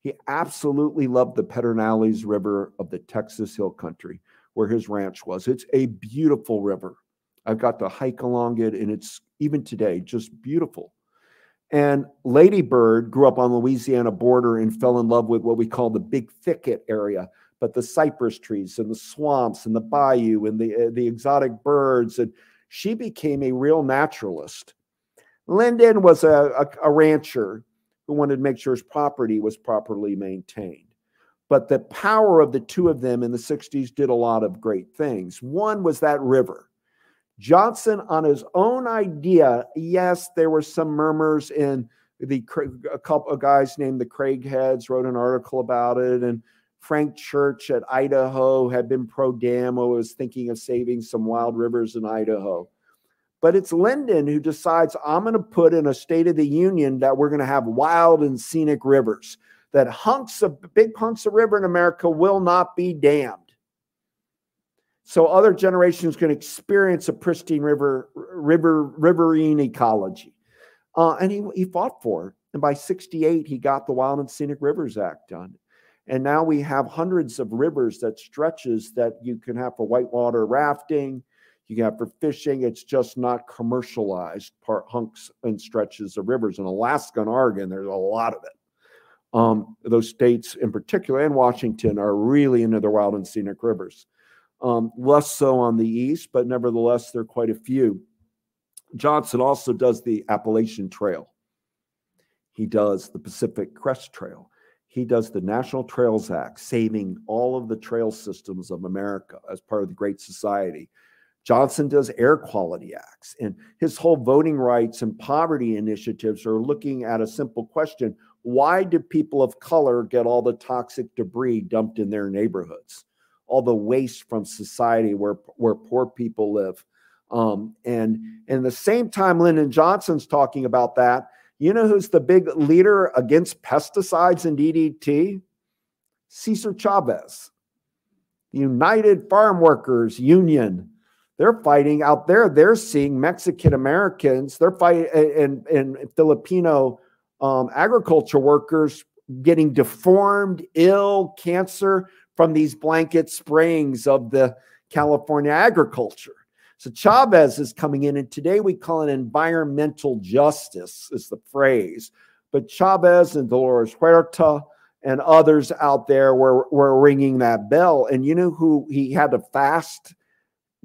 B: He absolutely loved the Pedernales River of the Texas Hill Country, where his ranch was. It's a beautiful river. I've got to hike along it, and it's even today just beautiful. And Lady Bird grew up on the Louisiana border and fell in love with what we call the Big Thicket area, but the cypress trees and the swamps and the bayou and the uh, the exotic birds. And she became a real naturalist. Lyndon was a, a, a rancher who wanted to make sure his property was properly maintained. But the power of the two of them in the 60s did a lot of great things. One was that river. Johnson, on his own idea, yes, there were some murmurs in the a couple of guys named the Craigheads wrote an article about it, and Frank Church at Idaho had been pro dam was thinking of saving some wild rivers in Idaho. But it's Lyndon who decides I'm going to put in a State of the Union that we're going to have wild and scenic rivers, that hunks of big hunks of river in America will not be dammed so other generations can experience a pristine river river riverine ecology. Uh, and he, he fought for it and by 68 he got the wild and scenic rivers act done. And now we have hundreds of rivers that stretches that you can have for whitewater rafting you have for fishing it's just not commercialized part hunks and stretches of rivers in alaska and oregon there's a lot of it um, those states in particular and washington are really into their wild and scenic rivers um, less so on the east, but nevertheless, there are quite a few. Johnson also does the Appalachian Trail. He does the Pacific Crest Trail. He does the National Trails Act, saving all of the trail systems of America as part of the Great Society. Johnson does air quality acts, and his whole voting rights and poverty initiatives are looking at a simple question why do people of color get all the toxic debris dumped in their neighborhoods? all the waste from society where where poor people live. Um, and, and the same time Lyndon Johnson's talking about that, you know who's the big leader against pesticides and DDT? Cesar Chavez, the United Farm Workers Union. They're fighting out there. They're seeing Mexican Americans. They're fighting and, and Filipino um, agriculture workers getting deformed, ill, cancer from these blanket sprayings of the California agriculture. So Chavez is coming in, and today we call it environmental justice, is the phrase. But Chavez and Dolores Huerta and others out there were, were ringing that bell. And you know who he had to fast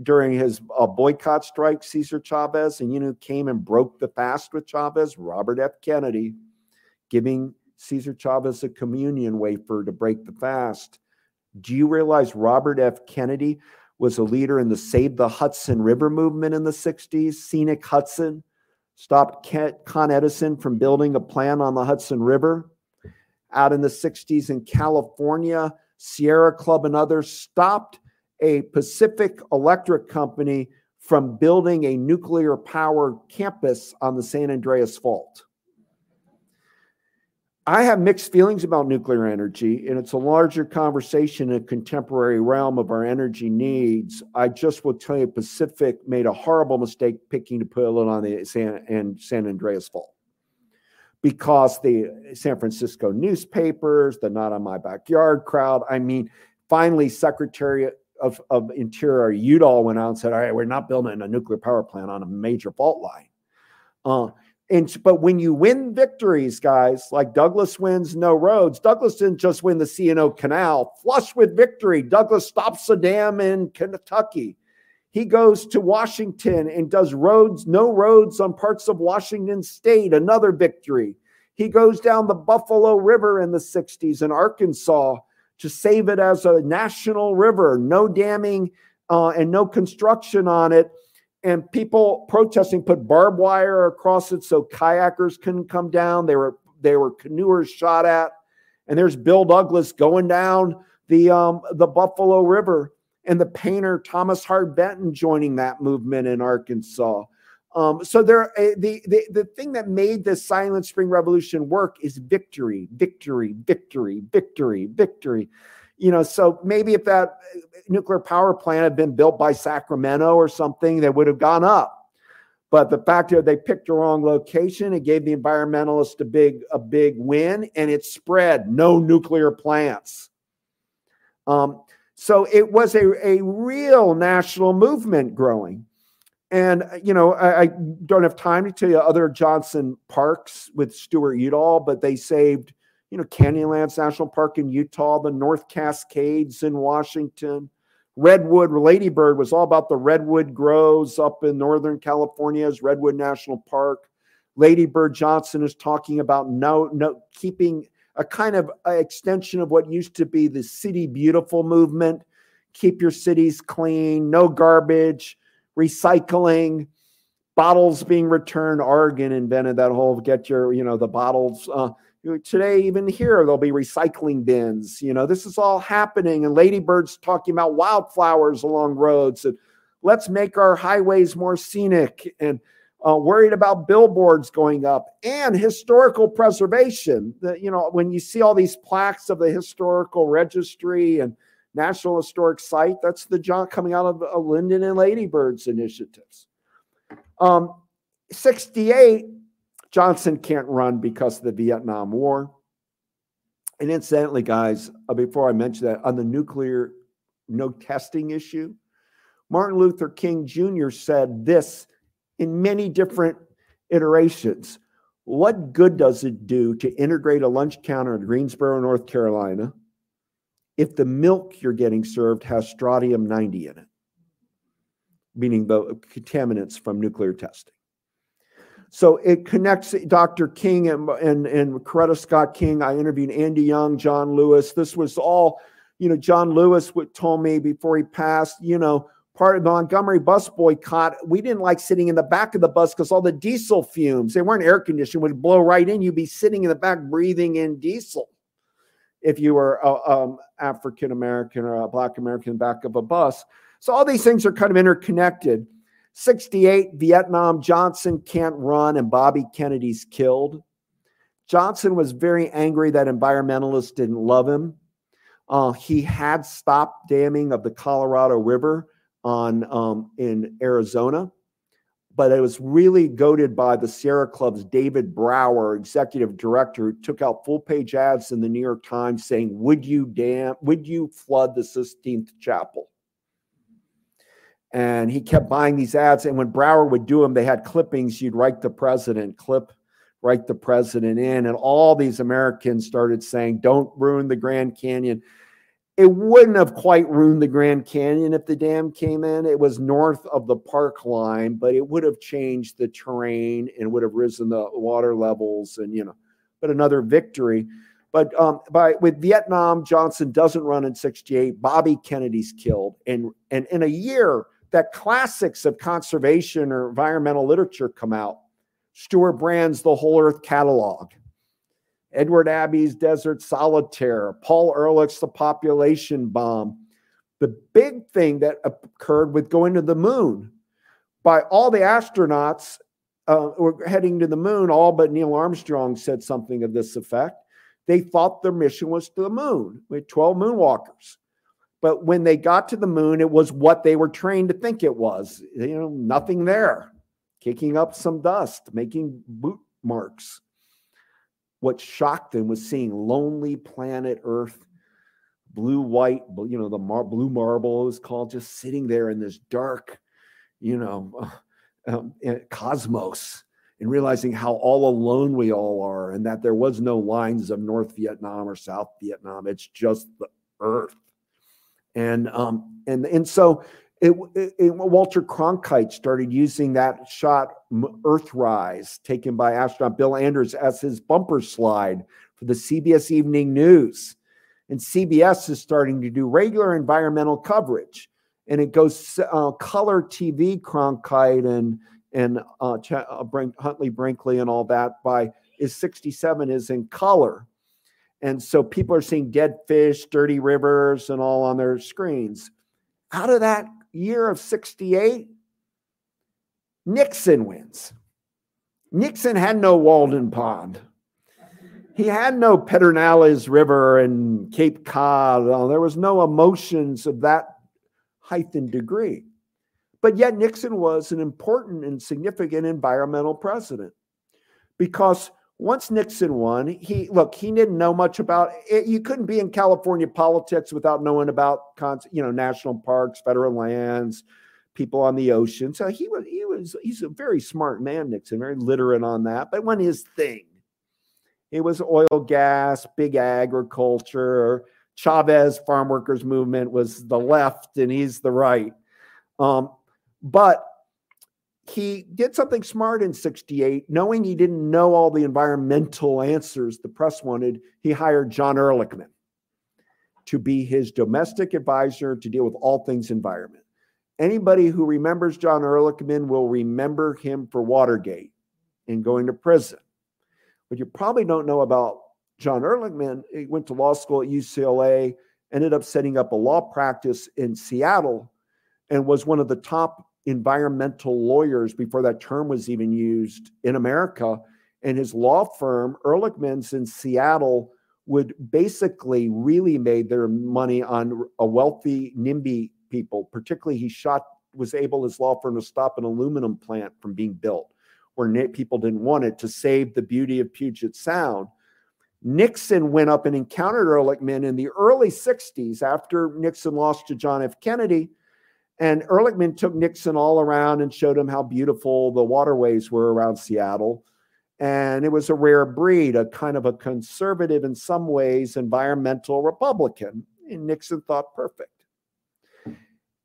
B: during his uh, boycott strike, Cesar Chavez? And you know came and broke the fast with Chavez? Robert F. Kennedy, giving Cesar Chavez a communion wafer to break the fast. Do you realize Robert F. Kennedy was a leader in the Save the Hudson River movement in the 60s? Scenic Hudson stopped Con Edison from building a plant on the Hudson River out in the 60s in California. Sierra Club and others stopped a Pacific Electric Company from building a nuclear power campus on the San Andreas Fault. I have mixed feelings about nuclear energy, and it's a larger conversation in a contemporary realm of our energy needs. I just will tell you, Pacific made a horrible mistake picking to put it on the San and San Andreas Fault because the San Francisco newspapers, the Not on My Backyard crowd, I mean, finally, Secretary of, of Interior Udall went out and said, All right, we're not building a nuclear power plant on a major fault line. Uh, and but when you win victories, guys, like Douglas wins no roads, Douglas didn't just win the C&O Canal, flush with victory. Douglas stops a dam in Kentucky. He goes to Washington and does roads, no roads on parts of Washington state, another victory. He goes down the Buffalo River in the 60s in Arkansas to save it as a national river, no damming uh, and no construction on it. And people protesting put barbed wire across it so kayakers couldn't come down. They were they were canoers shot at. And there's Bill Douglas going down the um, the Buffalo River and the painter Thomas Hart Benton joining that movement in Arkansas. Um, so there, uh, the, the the thing that made the Silent Spring Revolution work is victory, victory, victory, victory, victory. You know, so maybe if that uh, nuclear power plant had been built by Sacramento or something, they would have gone up. But the fact that they picked the wrong location, it gave the environmentalists a big a big win, and it spread. No nuclear plants. Um, so it was a, a real national movement growing. And, uh, you know, I, I, don't have time to tell you other Johnson parks with Stewart Udall, but they saved, you know, Canyonlands National Park in Utah, the North Cascades in Washington. Redwood, Ladybird was all about the redwood groves up in Northern California's Redwood National Park. Ladybird Johnson is talking about no, no keeping a kind of extension of what used to be the city beautiful movement keep your cities clean no garbage recycling bottles being returned oregon invented that whole get your you know the bottles uh, today even here there'll be recycling bins you know this is all happening and ladybirds talking about wildflowers along roads and let's make our highways more scenic and uh, worried about billboards going up and historical preservation. The, you know, when you see all these plaques of the historical registry and National Historic Site, that's the John coming out of uh, Lyndon and Ladybird's initiatives. Um, 68, Johnson can't run because of the Vietnam War. And incidentally, guys, uh, before I mention that, on the nuclear no testing issue, Martin Luther King Jr. said this in many different iterations. What good does it do to integrate a lunch counter in Greensboro, North Carolina, if the milk you're getting served has strontium 90 in it, meaning the contaminants from nuclear testing? So it connects Dr. King and, and, and Coretta Scott King. I interviewed Andy Young, John Lewis. This was all, you know, John Lewis would told me before he passed, you know, part of the Montgomery bus boycott, we didn't like sitting in the back of the bus because all the diesel fumes, they weren't air conditioned, would blow right in. You'd be sitting in the back breathing in diesel if you were um, African American or a Black American back of a bus. So all these things are kind of interconnected. 68, Vietnam, Johnson can't run and Bobby Kennedy's killed. Johnson was very angry that environmentalists didn't love him. Uh, he had stopped damming of the Colorado River on um, in Arizona, but it was really goaded by the Sierra Club's David Brower, executive director, who took out full page ads in the New York Times saying, "Would you damn Would you flood the Sistine Chapel?" And he kept buying these ads. And when Brower would do them, they had clippings. You'd write the president, clip, write the president in. And all these Americans started saying, don't ruin the Grand Canyon. It wouldn't have quite ruined the Grand Canyon if the dam came in. It was north of the park line, but it would have changed the terrain and would have risen the water levels and, you know, but another victory. But um, by with Vietnam, Johnson doesn't run in 68. Bobby Kennedy's killed. And, and in a year that classics of conservation or environmental literature come out, Stewart Brand's The Whole Earth Catalog, Edward Abbey's Desert Solitaire, Paul Ehrlich's The Population Bomb. The big thing that occurred with going to the moon by all the astronauts uh, were heading to the moon, all but Neil Armstrong said something of this effect. They thought their mission was to the moon with 12 moonwalkers. But when they got to the moon, it was what they were trained to think it was. You know, nothing there, kicking up some dust, making boot marks what shocked them was seeing lonely planet Earth, blue white, you know, the mar- blue marble is called, just sitting there in this dark, you know, um, eh, cosmos, and realizing how all alone we all are, and that there was no lines of North Vietnam or South Vietnam. It's just the Earth, and um, and and so it, it, Walter Cronkite started using that shot, Earthrise, taken by astronaut Bill Anders, as his bumper slide for the CBS Evening News. And CBS is starting to do regular environmental coverage. And it goes uh, color TV, Cronkite and and uh, Ch- uh, Brink, Huntley Brinkley and all that by is 67 is in color. And so people are seeing dead fish, dirty rivers, and all on their screens. How of that year of 68, Nixon wins. Nixon had no Walden Pond. He had no Pedernales River and Cape Cod. Uh, there was no emotions of that height and degree. But yet, Nixon was an important and significant environmental president because once Nixon won, he look, he didn't know much about it. You couldn't be in California politics without knowing about you know national parks, federal lands, people on the ocean. So he was he was he's a very smart man, Nixon, very literate on that. But when his thing, it was oil, gas, big agriculture. Chavez farm workers movement was the left, and he's the right. Um, but he did something smart in 68 knowing he didn't know all the environmental answers the press wanted he hired john ehrlichman to be his domestic advisor to deal with all things environment. Anybody who remembers john ehrlichman will remember him for watergate and going to prison. What you probably don't know about john ehrlichman he went to law school at ucla ended up setting up a law practice in seattle and was one of the top environmental lawyers before that term was even used in America. And his law firm, Ehrlichman's in Seattle, would basically really made their money on a wealthy NIMBY people. Particularly, he shot was able his law firm to stop an aluminum plant from being built where people didn't want it to save the beauty of Puget Sound. Nixon went up and encountered Ehrlichman in the early 60s after Nixon lost to John F. Kennedy and Ehrlichman took Nixon all around and showed him how beautiful the waterways were around Seattle. And it was a rare breed, a kind of a conservative, in some ways, environmental Republican. And Nixon thought perfect.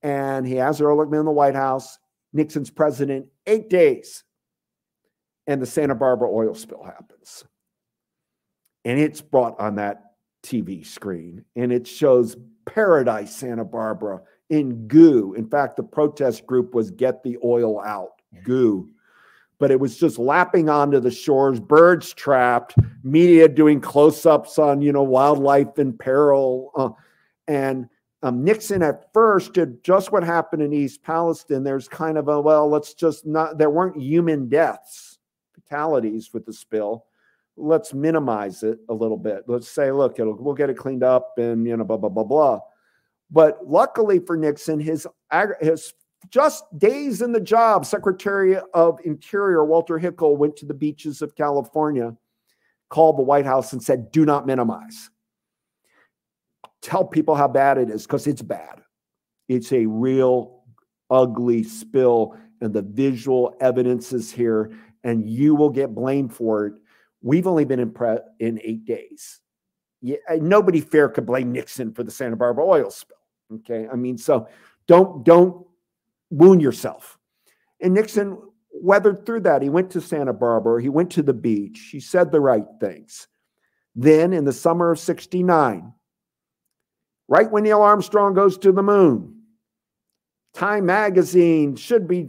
B: And he has Ehrlichman in the White House. Nixon's president eight days. And the Santa Barbara oil spill happens. And it's brought on that TV screen. And it shows paradise, Santa Barbara in goo. In fact, the protest group was get the oil out, goo. But it was just lapping onto the shores, birds trapped, media doing close ups on, you know, wildlife in peril. Uh, and um, Nixon at first did just what happened in East Palestine. There's kind of a, well, let's just not, there weren't human deaths, fatalities with the spill. Let's minimize it a little bit. Let's say, look, we'll get it cleaned up and, you know, blah, blah, blah, blah. But luckily for Nixon, his, his just days in the job, Secretary of Interior Walter Hickel went to the beaches of California, called the White House and said, do not minimize. Tell people how bad it is because it's bad. It's a real ugly spill and the visual evidence is here, and you will get blamed for it. We've only been in, pre- in eight days. Yeah, nobody fair could blame Nixon for the Santa Barbara oil spill. Okay, I mean, so don't don't wound yourself. And Nixon weathered through that. He went to Santa Barbara. He went to the beach. He said the right things. Then, in the summer of '69, right when Neil Armstrong goes to the moon, Time magazine should be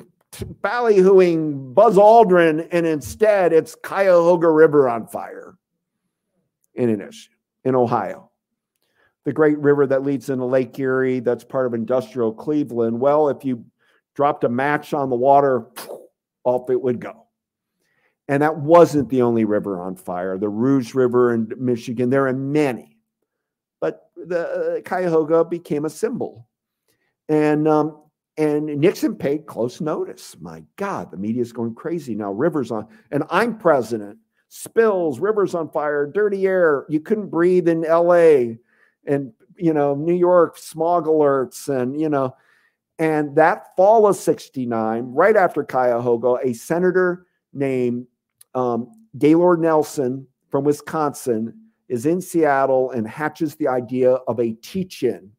B: ballyhooing Buzz Aldrin, and instead it's Cuyahoga River on fire in an issue in Ohio. The great river that leads into Lake Erie, that's part of industrial Cleveland. Well, if you dropped a match on the water, off it would go. And that wasn't the only river on fire. The Rouge River in Michigan, there are many. But the uh, Cuyahoga became a symbol. And um, and Nixon paid close notice. My God, the media is going crazy now. Rivers on, and I'm president. Spills, rivers on fire, dirty air. You couldn't breathe in LA and, you know, New York, smog alerts. And, you know, and that fall of 69, right after Cuyahoga, a senator named um, Gaylord Nelson from Wisconsin is in Seattle and hatches the idea of a teach in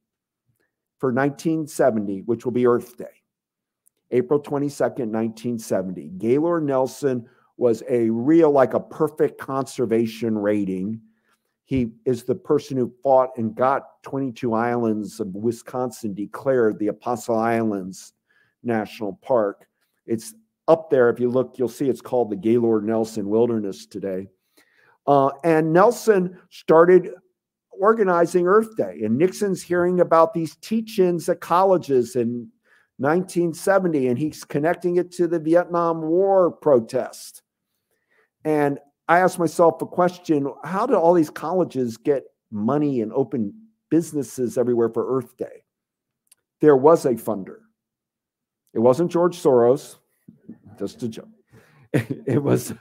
B: for 1970, which will be Earth Day, April 22nd, 1970. Gaylord Nelson was a real, like a perfect conservation rating. He is the person who fought and got 22 islands of Wisconsin declared the Apostle Islands National Park. It's up there. If you look, you'll see it's called the Gaylord Nelson Wilderness today. Uh, and Nelson started organizing Earth Day. And Nixon's hearing about these teach ins at colleges in 1970, and he's connecting it to the Vietnam War protest. And I asked myself a question how do all these colleges get money and open businesses everywhere for Earth Day? There was a funder. It wasn't George Soros, just a joke. It was,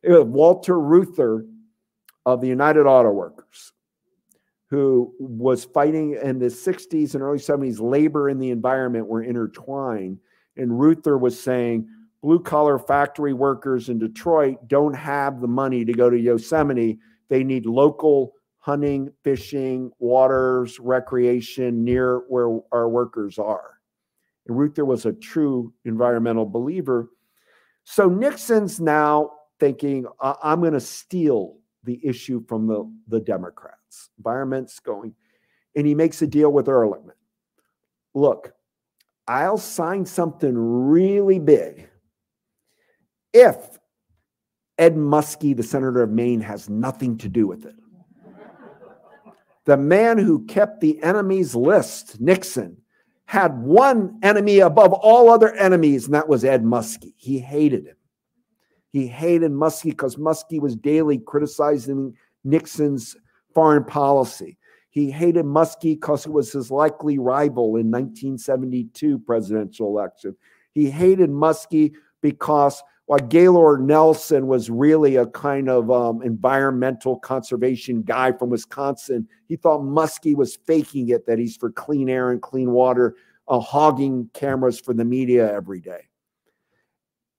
B: it was Walter Reuther of the United Auto Workers who was fighting in the 60s and early 70s, labor and the environment were intertwined. And Reuther was saying blue collar factory workers in Detroit don't have the money to go to Yosemite. They need local hunting, fishing, waters, recreation near where our workers are. And Reuther was a true environmental believer. So Nixon's now thinking, I'm going to steal the issue from the, the Democrats environment's going. And he makes a deal with Ehrlichman. Look, I'll sign something really big if Ed Muskie, the senator of Maine, has nothing to do with it. The man who kept the enemies list, Nixon, had one enemy above all other enemies, and that was Ed Muskie. He hated him. He hated Muskie because Muskie was daily criticizing Nixon's foreign policy. He hated Muskie because he was his likely rival in 1972 presidential election. He hated Muskie because while Gaylord Nelson was really a kind of um, environmental conservation guy from Wisconsin, he thought Muskie was faking it, that he's for clean air and clean water, uh, hogging cameras for the media every day.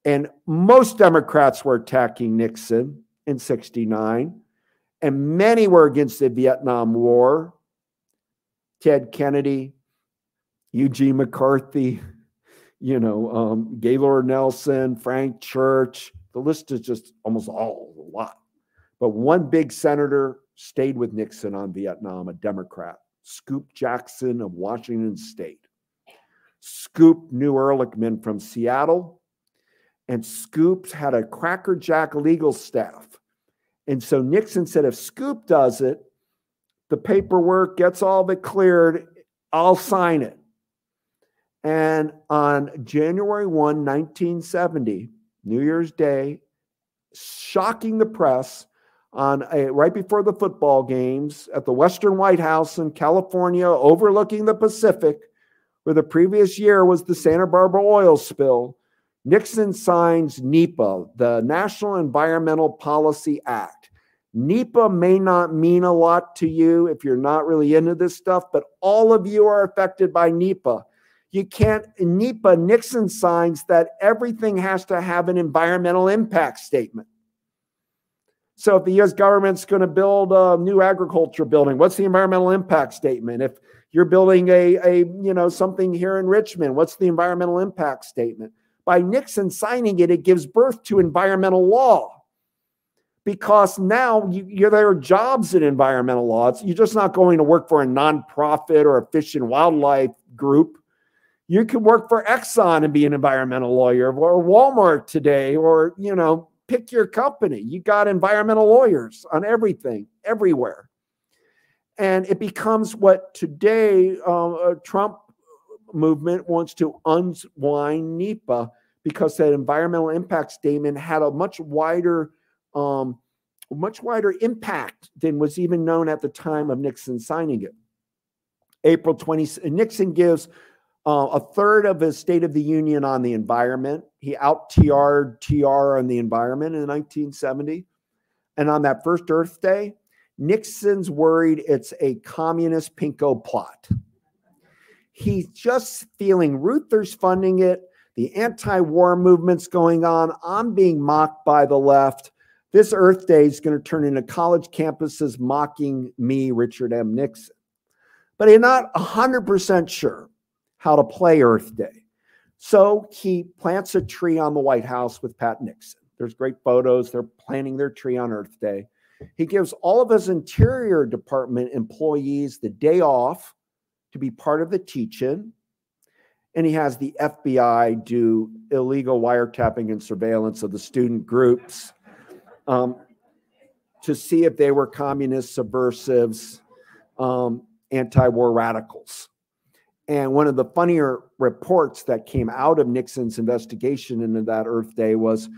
B: And most Democrats were attacking Nixon in 69 and many were against the Vietnam War. Ted Kennedy, Eugene McCarthy, you know, um, Gaylord Nelson, Frank Church. The list is just almost all a lot. But one big senator stayed with Nixon on Vietnam, a Democrat, Scoop Jackson of Washington State. Scoop knew Ehrlichman from Seattle, and Scoops had a crackerjack legal staff and so Nixon said, if Scoop does it, the paperwork gets all of it cleared, I'll sign it. And on January 1, 1970, New Year's Day, shocking the press on a, right before the football games at the Western White House in California, overlooking the Pacific, where the previous year was the Santa Barbara oil spill. Nixon signs NEPA, the National Environmental Policy Act. NEPA may not mean a lot to you if you're not really into this stuff, but all of you are affected by NEPA. You can't, NEPA, Nixon signs that everything has to have an environmental impact statement. So if the US government's going to build a new agriculture building, what's the environmental impact statement? If you're building a, a you know something here in Richmond, what's the environmental impact statement? By Nixon signing it, it gives birth to environmental law. Because now you, there are jobs in environmental law. It's, you're just not going to work for a nonprofit or a fish and wildlife group. You can work for Exxon and be an environmental lawyer, or Walmart today, or you know, pick your company. You got environmental lawyers on everything, everywhere. And it becomes what today uh, Trump movement wants to unwind NEPA because that environmental impact statement had a much wider, um, much wider impact than was even known at the time of Nixon signing it. April 20, Nixon gives uh, a third of his State of the Union on the environment. He out TR'd TR on the environment in 1970. And on that first Earth Day, Nixon's worried it's a communist pinko plot. He's just feeling Reuther's funding it. The anti war movement's going on. I'm being mocked by the left. This Earth Day is going to turn into college campuses mocking me, Richard M. Nixon. But I'm not 100% sure how to play Earth Day. So he plants a tree on the White House with Pat Nixon. There's great photos. They're planting their tree on Earth Day. He gives all of his Interior Department employees the day off to be part of the teach in. And he has the FBI do illegal wiretapping and surveillance of the student groups um, to see if they were communist subversives, um, anti war radicals. And one of the funnier reports that came out of Nixon's investigation into that Earth Day was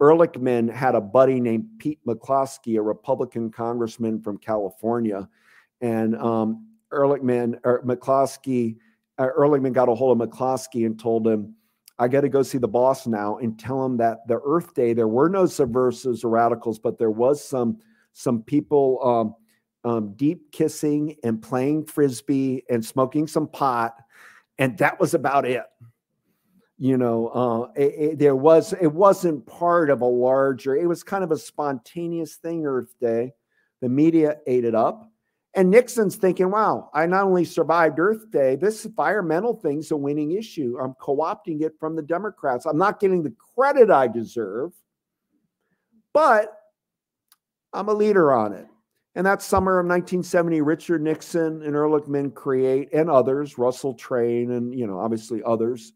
B: Ehrlichman had a buddy named Pete McCloskey, a Republican congressman from California. And um, Ehrlichman, or McCloskey, uh, Ehrlichman got a hold of McCloskey and told him, I got to go see the boss now and tell him that the Earth Day, there were no subversives or radicals, but there was some some people um, um, deep kissing and playing frisbee and smoking some pot, and that was about it. You know, uh, it, it, there was it wasn't part of a larger. It was kind of a spontaneous thing. Earth Day, the media ate it up, and Nixon's thinking, "Wow, I not only survived Earth Day. This environmental thing's a winning issue. I'm co-opting it from the Democrats. I'm not getting the credit I deserve, but." I'm a leader on it. And that summer of 1970, Richard Nixon and Ehrlichman create, and others, Russell Train, and you know, obviously others,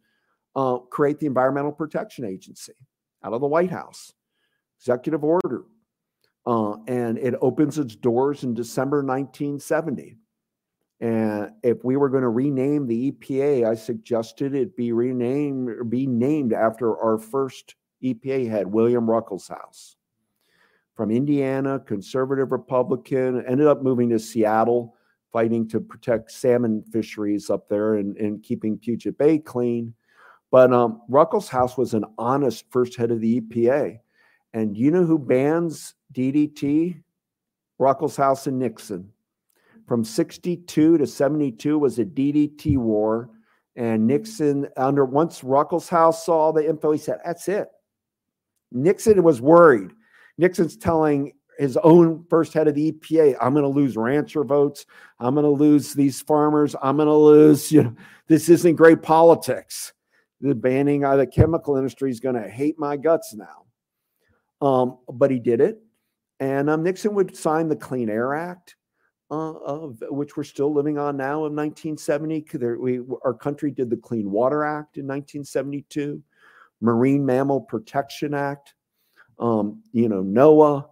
B: uh, create the Environmental Protection Agency out of the White House, executive order, uh, and it opens its doors in December 1970. And if we were going to rename the EPA, I suggested it be renamed be named after our first EPA head, William Ruckelshaus from Indiana, conservative Republican, ended up moving to Seattle, fighting to protect salmon fisheries up there and, and keeping Puget Bay clean. But um, Ruckelshaus was an honest first head of the EPA. And you know who bans DDT? Ruckelshaus and Nixon. From 62 to 72 was a DDT war. And Nixon, under once Ruckelshaus saw the info, he said, That's it. Nixon was worried Nixon's telling his own first head of the EPA, I'm going to lose rancher votes. I'm going to lose these farmers. I'm going to lose, you know, this isn't great politics. The banning of the chemical industry is going to hate my guts now. Um, but he did it. And um, Nixon would sign the Clean Air Act, uh, of, which we're still living on now in 1970. There, we, our country did the Clean Water Act in 1972, Marine Mammal Protection Act um, you know, NOAA.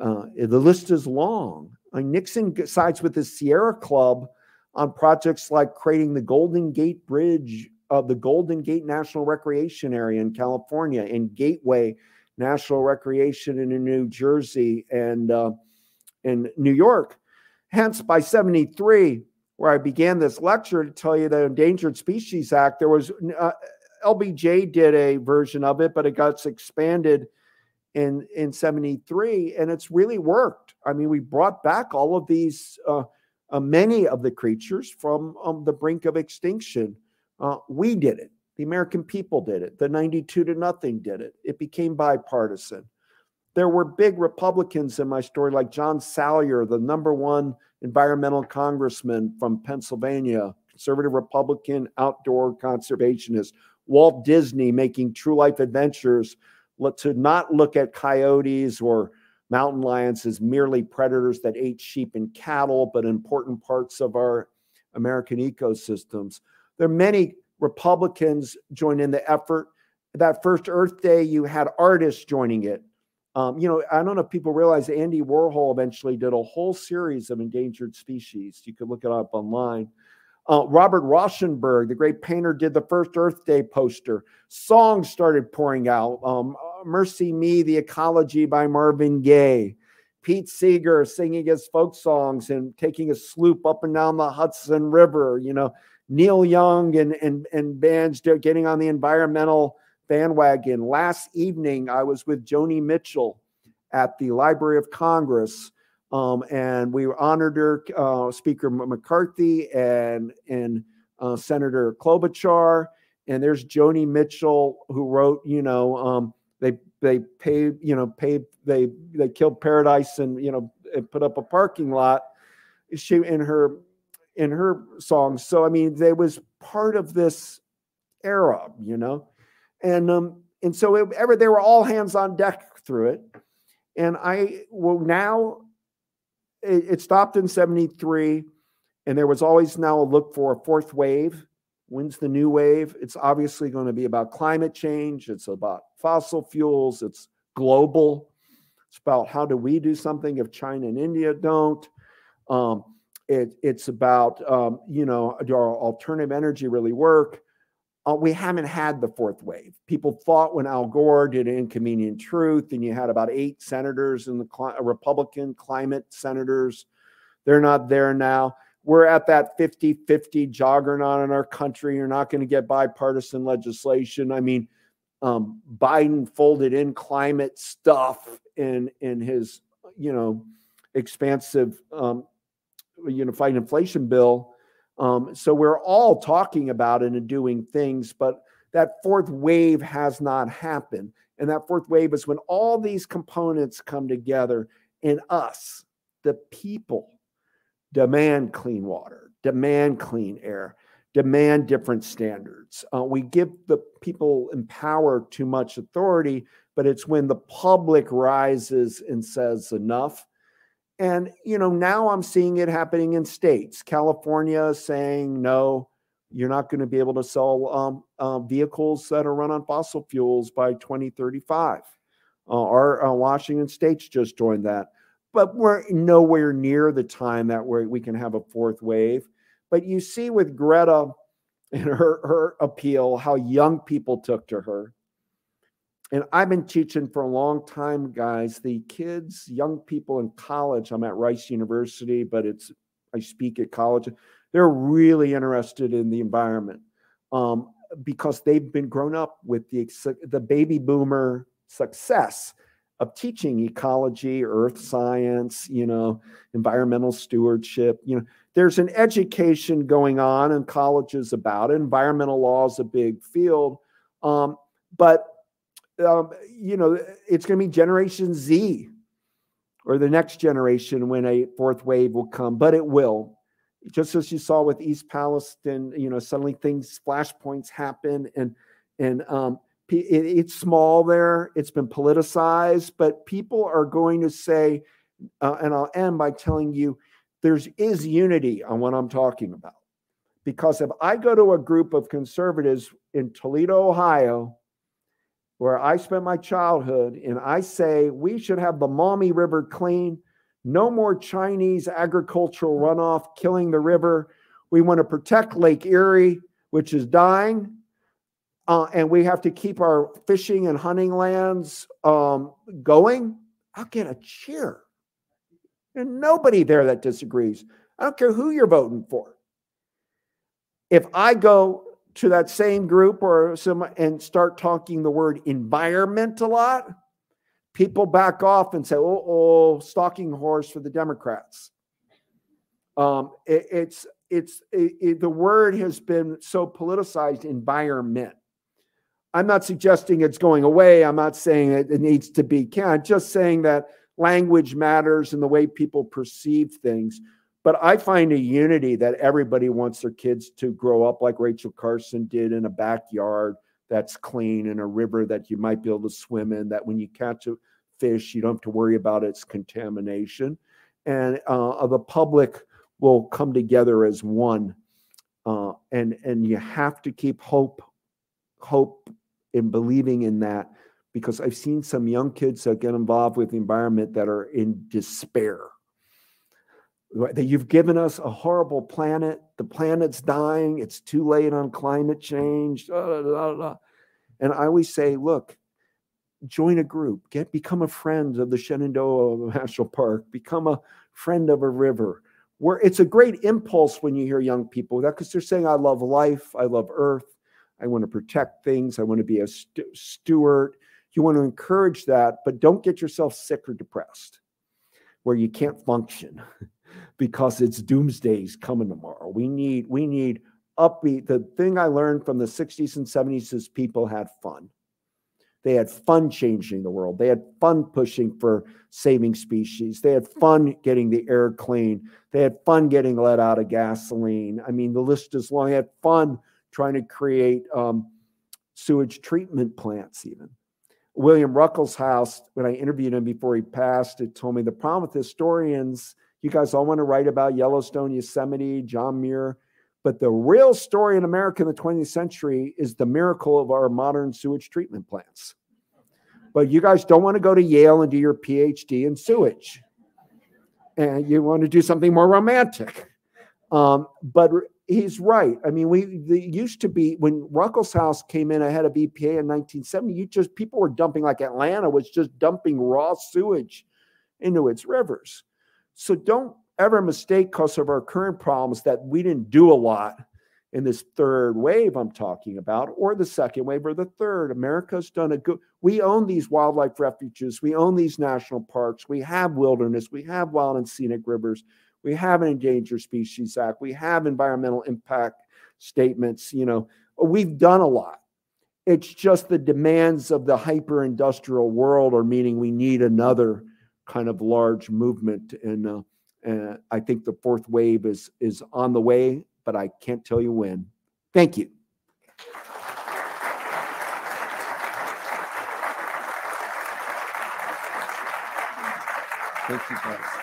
B: Uh, the list is long. Uh, Nixon sides with the Sierra Club on projects like creating the Golden Gate Bridge of the Golden Gate National Recreation Area in California and Gateway National Recreation in New Jersey and uh, in New York. Hence, by 73, where I began this lecture to tell you the Endangered Species Act, there was uh, LBJ did a version of it, but it got expanded in in 73 and it's really worked i mean we brought back all of these uh, uh, many of the creatures from um, the brink of extinction Uh, we did it. The American people did it. The 92 to nothing did it. It became bipartisan. There were big Republicans in my story, like John Saylor, the number one environmental congressman from Pennsylvania, conservative Republican, outdoor conservationist. Walt Disney making true life adventures to not look at coyotes or mountain lions as merely predators that ate sheep and cattle, but important parts of our American ecosystems. There are many Republicans join in the effort. That first Earth Day, you had artists joining it. Um, you know, I don't know if people realize Andy Warhol eventually did a whole series of endangered species. You could look it up online. Uh, Robert Rauschenberg, the great painter, did the first Earth Day poster. Songs started pouring out. Um, MercyMe, The Ecology by Marvin Gaye. Pete Seeger singing his folk songs and taking a sloop up and down the Hudson River. You know, Neil Young and, and, and bands getting on the environmental bandwagon. Last evening, I was with Joni Mitchell at the Library of Congress, um, and we honored her, uh, Speaker McCarthy and, and uh, Senator Klobuchar. And there's Joni Mitchell, who wrote, you know, um, they they paid, you know, paid they they killed Paradise and you know and put up a parking lot. She in her in her songs. So I mean, they was part of this era, you know, and um, and so it, ever they were all hands on deck through it. And I well now it, it stopped in '73, and there was always now a look for a fourth wave. When's the new wave? It's obviously going to be about climate change. It's about fossil fuels. It's global. It's about how do we do something if China and India don't. Um, it, it's about, um, you know, do our alternative energy really work? Uh, we haven't had the fourth wave. People thought when Al Gore did Inconvenient Truth, and you had about eight senators in the Republican climate senators, they're not there now. We're at that 50 50 juggernaut in our country. You're not going to get bipartisan legislation. I mean, um, Biden folded in climate stuff in in his, you know, expansive um, unified inflation bill. Um, so we're all talking about it and doing things, but that fourth wave has not happened. And that fourth wave is when all these components come together in us, the people, demand clean water, demand clean air, demand different standards. Uh, we give the people in power too much authority, but it's when the public rises and says enough and, you know, now I'm seeing it happening in states. California saying, no, you're not going to be able to sell um, uh, vehicles that are run on fossil fuels by 2035. Uh, our uh, Washington states just joined that. But we're nowhere near the time that we can have a fourth wave. But you see with Greta and her, her appeal, how young people took to her and I've been teaching for a long time, guys. The kids, young people in college, I'm at Rice University, but it's I speak at college. They're really interested in the environment um, because they've been grown up with the the baby boomer success of teaching ecology, earth science, you know, environmental stewardship. You know, there's an education going on in colleges about it. Environmental law is a big field, um, but um, you know, it's going to be Generation Z or the next generation when a fourth wave will come, but it will. Just as you saw with East Palestine, you know, suddenly things, flashpoints happen, and and um, it's small there. It's been politicized, but people are going to say, uh, and I'll end by telling you, there's is unity on what I'm talking about. Because if I go to a group of conservatives in Toledo, Ohio, where I spent my childhood, and I say we should have the Maumee River clean. No more Chinese agricultural runoff killing the river. We want to protect Lake Erie, which is dying. Uh, and we have to keep our fishing and hunting lands um, going. I'll get a cheer. And nobody there that disagrees. I don't care who you're voting for. If I go to that same group or some and start talking the word environment a lot, people back off and say, "Oh, oh stalking horse for the Democrats." Um, it, it's it's it, it- the word has been so politicized environment. I'm not suggesting it's going away. I'm not saying it, it needs to be can. I'm just saying that language matters and the way people perceive things. But I find a unity that everybody wants their kids to grow up like Rachel Carson did in a backyard that's clean and a river that you might be able to swim in. That when you catch a fish, you don't have to worry about its contamination, and uh, the public will come together as one. Uh, and and you have to keep hope, hope, in believing in that because I've seen some young kids that get involved with the environment that are in despair. That you've given us a horrible planet. The planet's dying. It's too late on climate change. And I always say, look, join a group, get become a friend of the Shenandoah National Park, become a friend of a river. Where it's a great impulse when you hear young people that because they're saying, I love life, I love earth, I want to protect things, I want to be a stu- steward. You want to encourage that, but don't get yourself sick or depressed where you can't function because it's doomsday's coming tomorrow. We need we need upbeat. The thing I learned from the 60s and 70s is people had fun. They had fun changing the world. They had fun pushing for saving species. They had fun getting the air clean. They had fun getting let out of gasoline. I mean, the list is long. They had fun trying to create um, sewage treatment plants, even. William Ruckelshaus, when I interviewed him before he passed, it told me the problem with historians, you guys all want to write about Yellowstone, Yosemite, John Muir, but the real story in America in the 20th century is the miracle of our modern sewage treatment plants. But you guys don't want to go to Yale and do your PhD in sewage. And you want to do something more romantic. Um, but he's right. I mean, we used to be when Ruckelshaus came in ahead of EPA in 1970. You just people were dumping like Atlanta was just dumping raw sewage into its rivers. So don't ever mistake because of our current problems that we didn't do a lot in this third wave I'm talking about, or the second wave or the third. America's done a good. We own these wildlife refuges. We own these national parks. We have wilderness. We have wild and scenic rivers. We have an Endangered Species Act. We have environmental impact statements. You know, we've done a lot. It's just the demands of the hyper industrial world are meaning we need another kind of large movement. And, uh, I think the fourth wave is, is on the way, but I can't tell you when. Thank you.
C: Thank you, guys.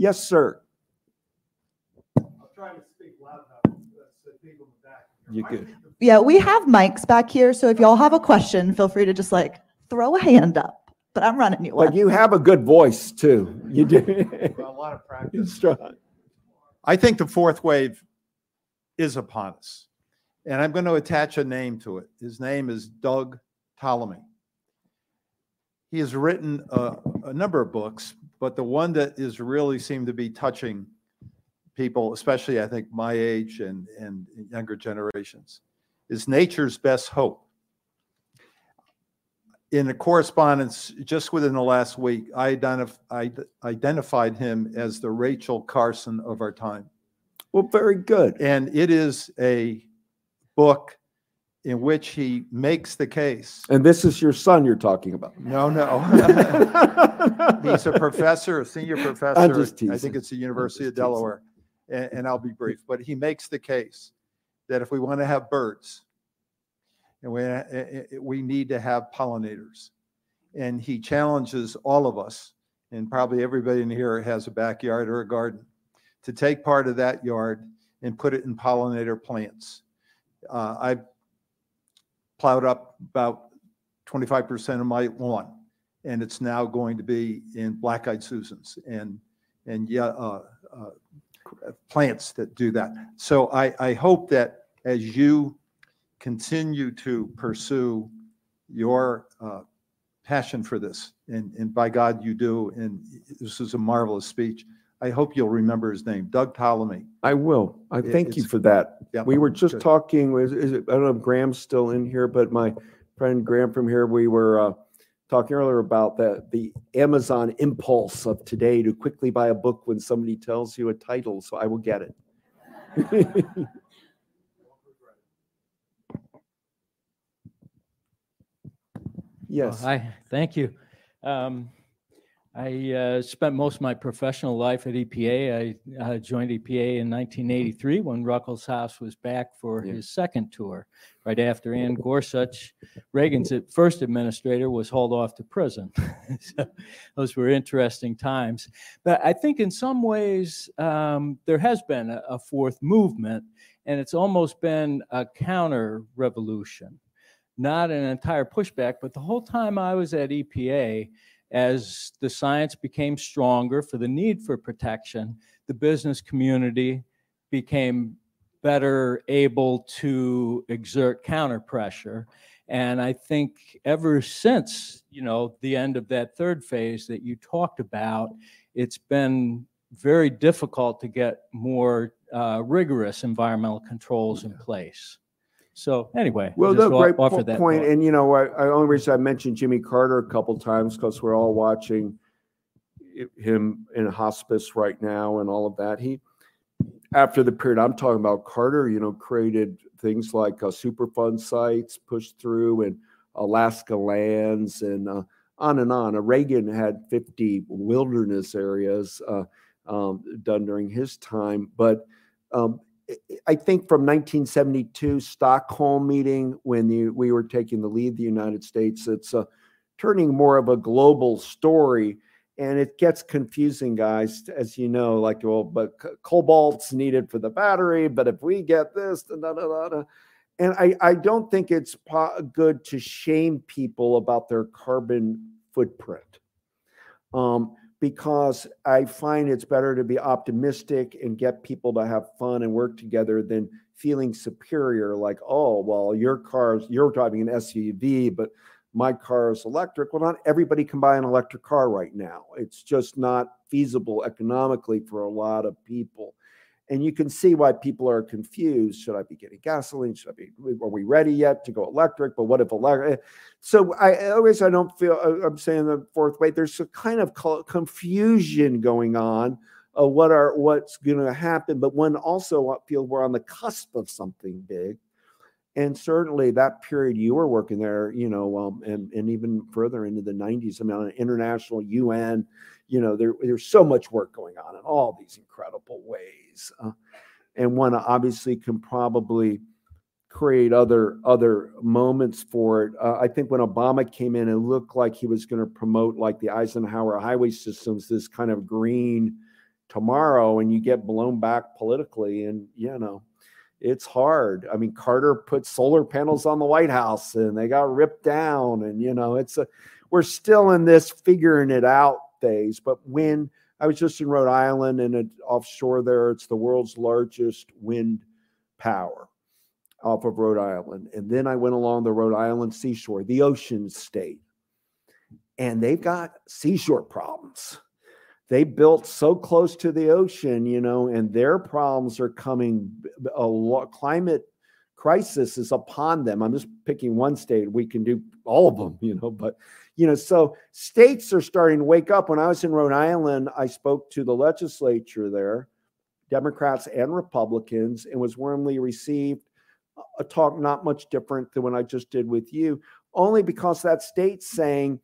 B: Yes, sir.
C: I'm trying to speak loud enough uh, so people in the back. can hear.
B: You
C: I
B: good.
C: think the-
D: Yeah, we have mics back here, so if y'all have a question, feel free to just like throw a hand up. But I'm running you
B: But
D: one.
B: you have a good voice too. You do.
C: well, A lot of practice. I think the fourth wave is upon us. And I'm going to attach a name to it. His name is Doug Tallamy. He has written a, a number of books, but the one that is really seemed to be touching people, especially I think my age and, and younger generations, is Nature's Best Hope. In a correspondence just within the last week, I, identif- I identified him as the Rachel Carson of our time.
B: Well, very good.
C: And it is a book in which he makes the case.
B: And this is your son you're talking about.
C: No, no. He's a professor, a senior professor. I think it's the University of Delaware. And, and I'll be brief, but he makes the case that if we want to have birds, and we, eh, eh, we need to have pollinators. And he challenges all of us, and probably everybody in here has a backyard or a garden, to take part of that yard and put it in pollinator plants. Uh, I've plowed up about 25% of my lawn, and it's now going to be in black-eyed Susans and, and yeah, uh, uh, plants that do that. So I, I hope that as you continue to pursue your uh, passion for this, and, and by God you do, and this is a marvelous speech, I hope you'll remember his name, Doug Tallamy.
B: I will. I
C: It-
B: thank you
C: it's-
B: for that.
C: Yeah,
B: We were just
C: good.
B: talking, was, is it, I don't know if Graham's still in here, but my friend Graham from here, we were, uh, talking earlier about the, the Amazon impulse of today to quickly buy a book when somebody tells you a title, so I will get it. Yes.
E: Well, Hi, thank you. Um, I uh, spent most of my professional life at EPA. I uh, joined EPA in 1983 when Ruckelshaus was back for
B: Yeah.
E: his second tour, right after Anne Gorsuch, Reagan's first administrator, was hauled off to prison. So Those were interesting times. But I think in some ways, um, there has been a a fourth movement, and it's almost been a counter revolution not an entire pushback, but the whole time I was at EPA, as the science became stronger for the need for protection, the business community became better able to exert counter pressure. And I think ever since, you know, the end of that third phase that you talked about, it's been very difficult to get more uh, rigorous environmental controls in place. So anyway,
B: Well, no, great point. And you know, I, I only reason I mentioned Jimmy Carter a couple times because we're all watching him in hospice right now and all of that. He, after the period I'm talking about, Carter, you know, created things like uh, Superfund sites pushed through and Alaska lands and uh, on and on. Uh, Reagan had 50 wilderness areas uh, um, done during his time, but um, I- think from 1972 Stockholm meeting when the, we were taking the lead, the United States, it's uh, turning more of a global story, and it gets confusing, guys, as you know. Like, well, but cobalt's needed for the battery, but if we get this, da, da, da, da, and I, I don't think it's good to shame people about their carbon footprint. Um, because I find it's better to be optimistic and get people to have fun and work together than feeling superior, like, oh, well, your car's, you're driving an SUV, but my car is electric. Well, not everybody can buy an electric car right now. It's just not feasible economically for a lot of people. And you can see why people are confused. Should I be getting gasoline? Should I be, are we ready yet to go electric? But what if electric? Eh, so I always, I don't feel, I'm saying the fourth way, there's a kind of confusion going on of what are, what's going to happen. But one also uh, feel we're on the cusp of something big. And certainly that period you were working there, you know, um, and, and even further into the 90s, I mean, international UN, you know, there, there's so much work going on in all these incredible ways. Uh, and one obviously can probably create other other moments for it. Uh, I think when Obama came in, it looked like he was going to promote like the Eisenhower highway systems, this kind of green tomorrow, and you get blown back politically, and you know, it's hard. I mean, Carter put solar panels on the White House, and they got ripped down, and you know, it's a we're still in this figuring it out phase. But when I was just in Rhode Island and it, offshore there, it's the world's largest wind power off of Rhode Island. And then I went along the Rhode Island seashore, the ocean state, and they've got seashore problems. They built so close to the ocean, you know, and their problems are coming. A lot, climate crisis is upon them. I'm just picking one state. We can do all of them, you know, but you know, so states are starting to wake up. When I was in Rhode Island, I spoke to the legislature there, Democrats and Republicans, and was warmly received. A talk not much different than what I just did with you, only because that state's saying,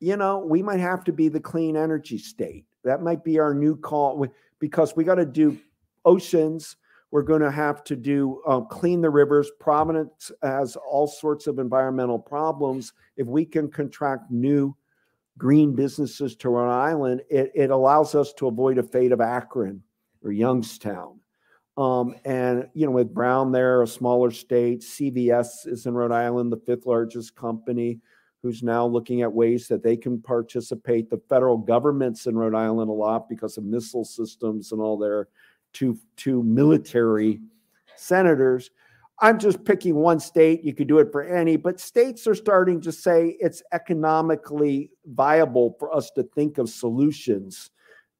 B: you know, we might have to be the clean energy state. That might be our new call because we got to do oceans. We're going to have to do um, clean the rivers. Providence has all sorts of environmental problems. If we can contract new green businesses to Rhode Island, it, it allows us to avoid a fate of Akron or Youngstown. Um, and you know, with Brown there, a smaller state, CVS is in Rhode Island, the fifth largest company, who's now looking at ways that they can participate. The federal government's in Rhode Island a lot because of missile systems and all their two two military senators. I'm just picking one state. You could do it for any, but states are starting to say it's economically viable for us to think of solutions.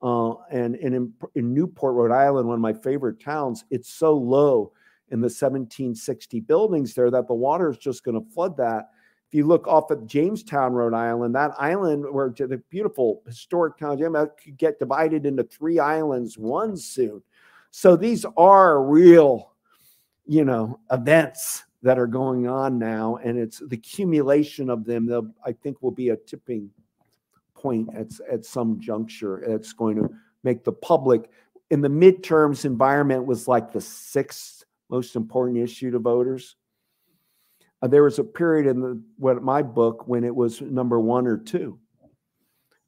B: Uh, and and in, in Newport, Rhode Island, one of my favorite towns, it's so low in the 1760 buildings there that the water is just going to flood that. If you look off of Jamestown, Rhode Island, that island where to the beautiful historic town, Jamestown could get divided into three islands one soon. So these are real, you know, events that are going on now, and it's the accumulation of them. That I think will be a tipping point at at some juncture. It's going to make the public in the midterms environment was like the sixth most important issue to voters. Uh, there was a period in the what my book when it was number one or two.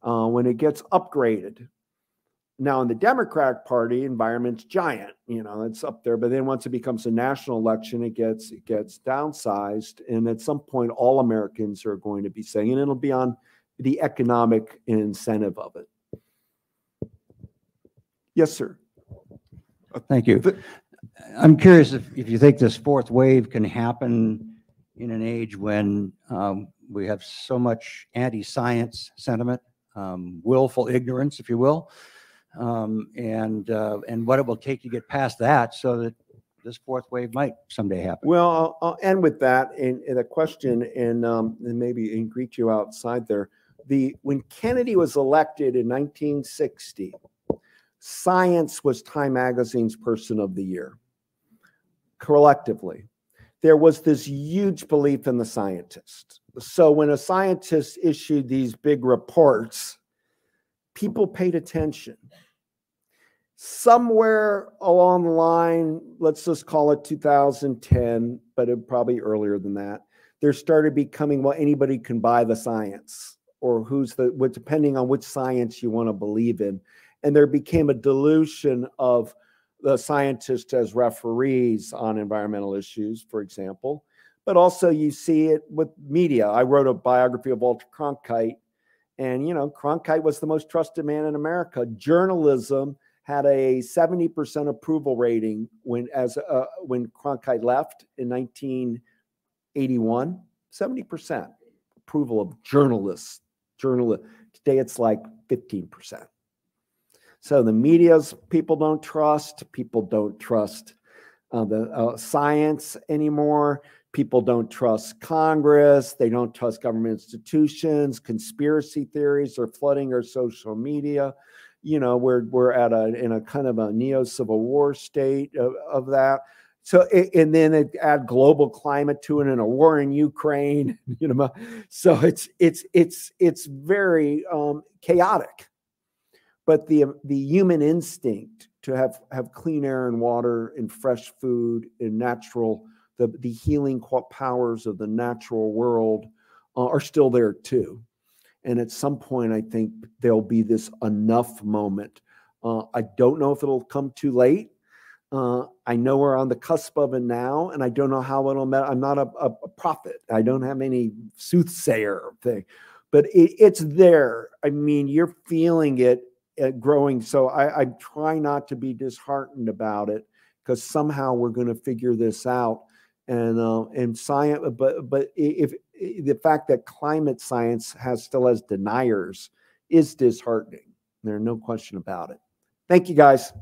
B: Uh, when it gets upgraded, now in the Democratic Party, environment's giant. You know, it's up there. But then once it becomes a national election, it gets it gets downsized, and at some point, all Americans are going to be saying, and it'll be on the economic incentive of it. Yes, sir.
F: Thank you.
B: The-
F: I'm curious if, if you think this fourth wave can happen in an age when um, we have so much anti-science sentiment, um, willful ignorance, if you will, um, and, uh, and what it will take to get past that so that this fourth wave might someday happen.
B: Well, I'll, I'll end with that in, in a question, and, um, and maybe and greet you outside there. The when Kennedy was elected in 1960, Science was Time Magazine's Person of the Year. Collectively, there was this huge belief in the scientist. So when a scientist issued these big reports, people paid attention somewhere along the line, let's just call it 2010, but it probably earlier than that, there started becoming well, anybody can buy the science or who's the what depending on which science you want to believe in. And there became a dilution of the scientists as referees on environmental issues, for example. But also you see it with media. I wrote a biography of Walter Cronkite, and you know, Cronkite was the most trusted man in America. Journalism had a 70% approval rating when as uh, when Cronkite left in 1981. 70% approval of journalists. Journalists. Today it's like 15%. So the media's people don't trust. People don't trust uh, the uh, science anymore. People don't trust Congress. They don't trust government institutions. Conspiracy theories are flooding our social media you know we're we're at a in a kind of a neo civil war state of, of that so and then add global climate to it and a war in ukraine you know so it's it's it's it's very um, chaotic but the the human instinct to have have clean air and water and fresh food and natural the the healing powers of the natural world uh, are still there too and at some point, I think there'll be this enough moment. Uh, I don't know if it'll come too late. Uh, I know we're on the cusp of it now, and I don't know how it'll. Met. I'm not a, a, a, prophet. I don't have any soothsayer thing, but it, it's there. I mean, you're feeling it growing. So I, I try not to be disheartened about it because somehow we're going to figure this out. And uh, and science, but but if the fact that climate science has still has deniers is disheartening. There's no question about it. Thank you, guys.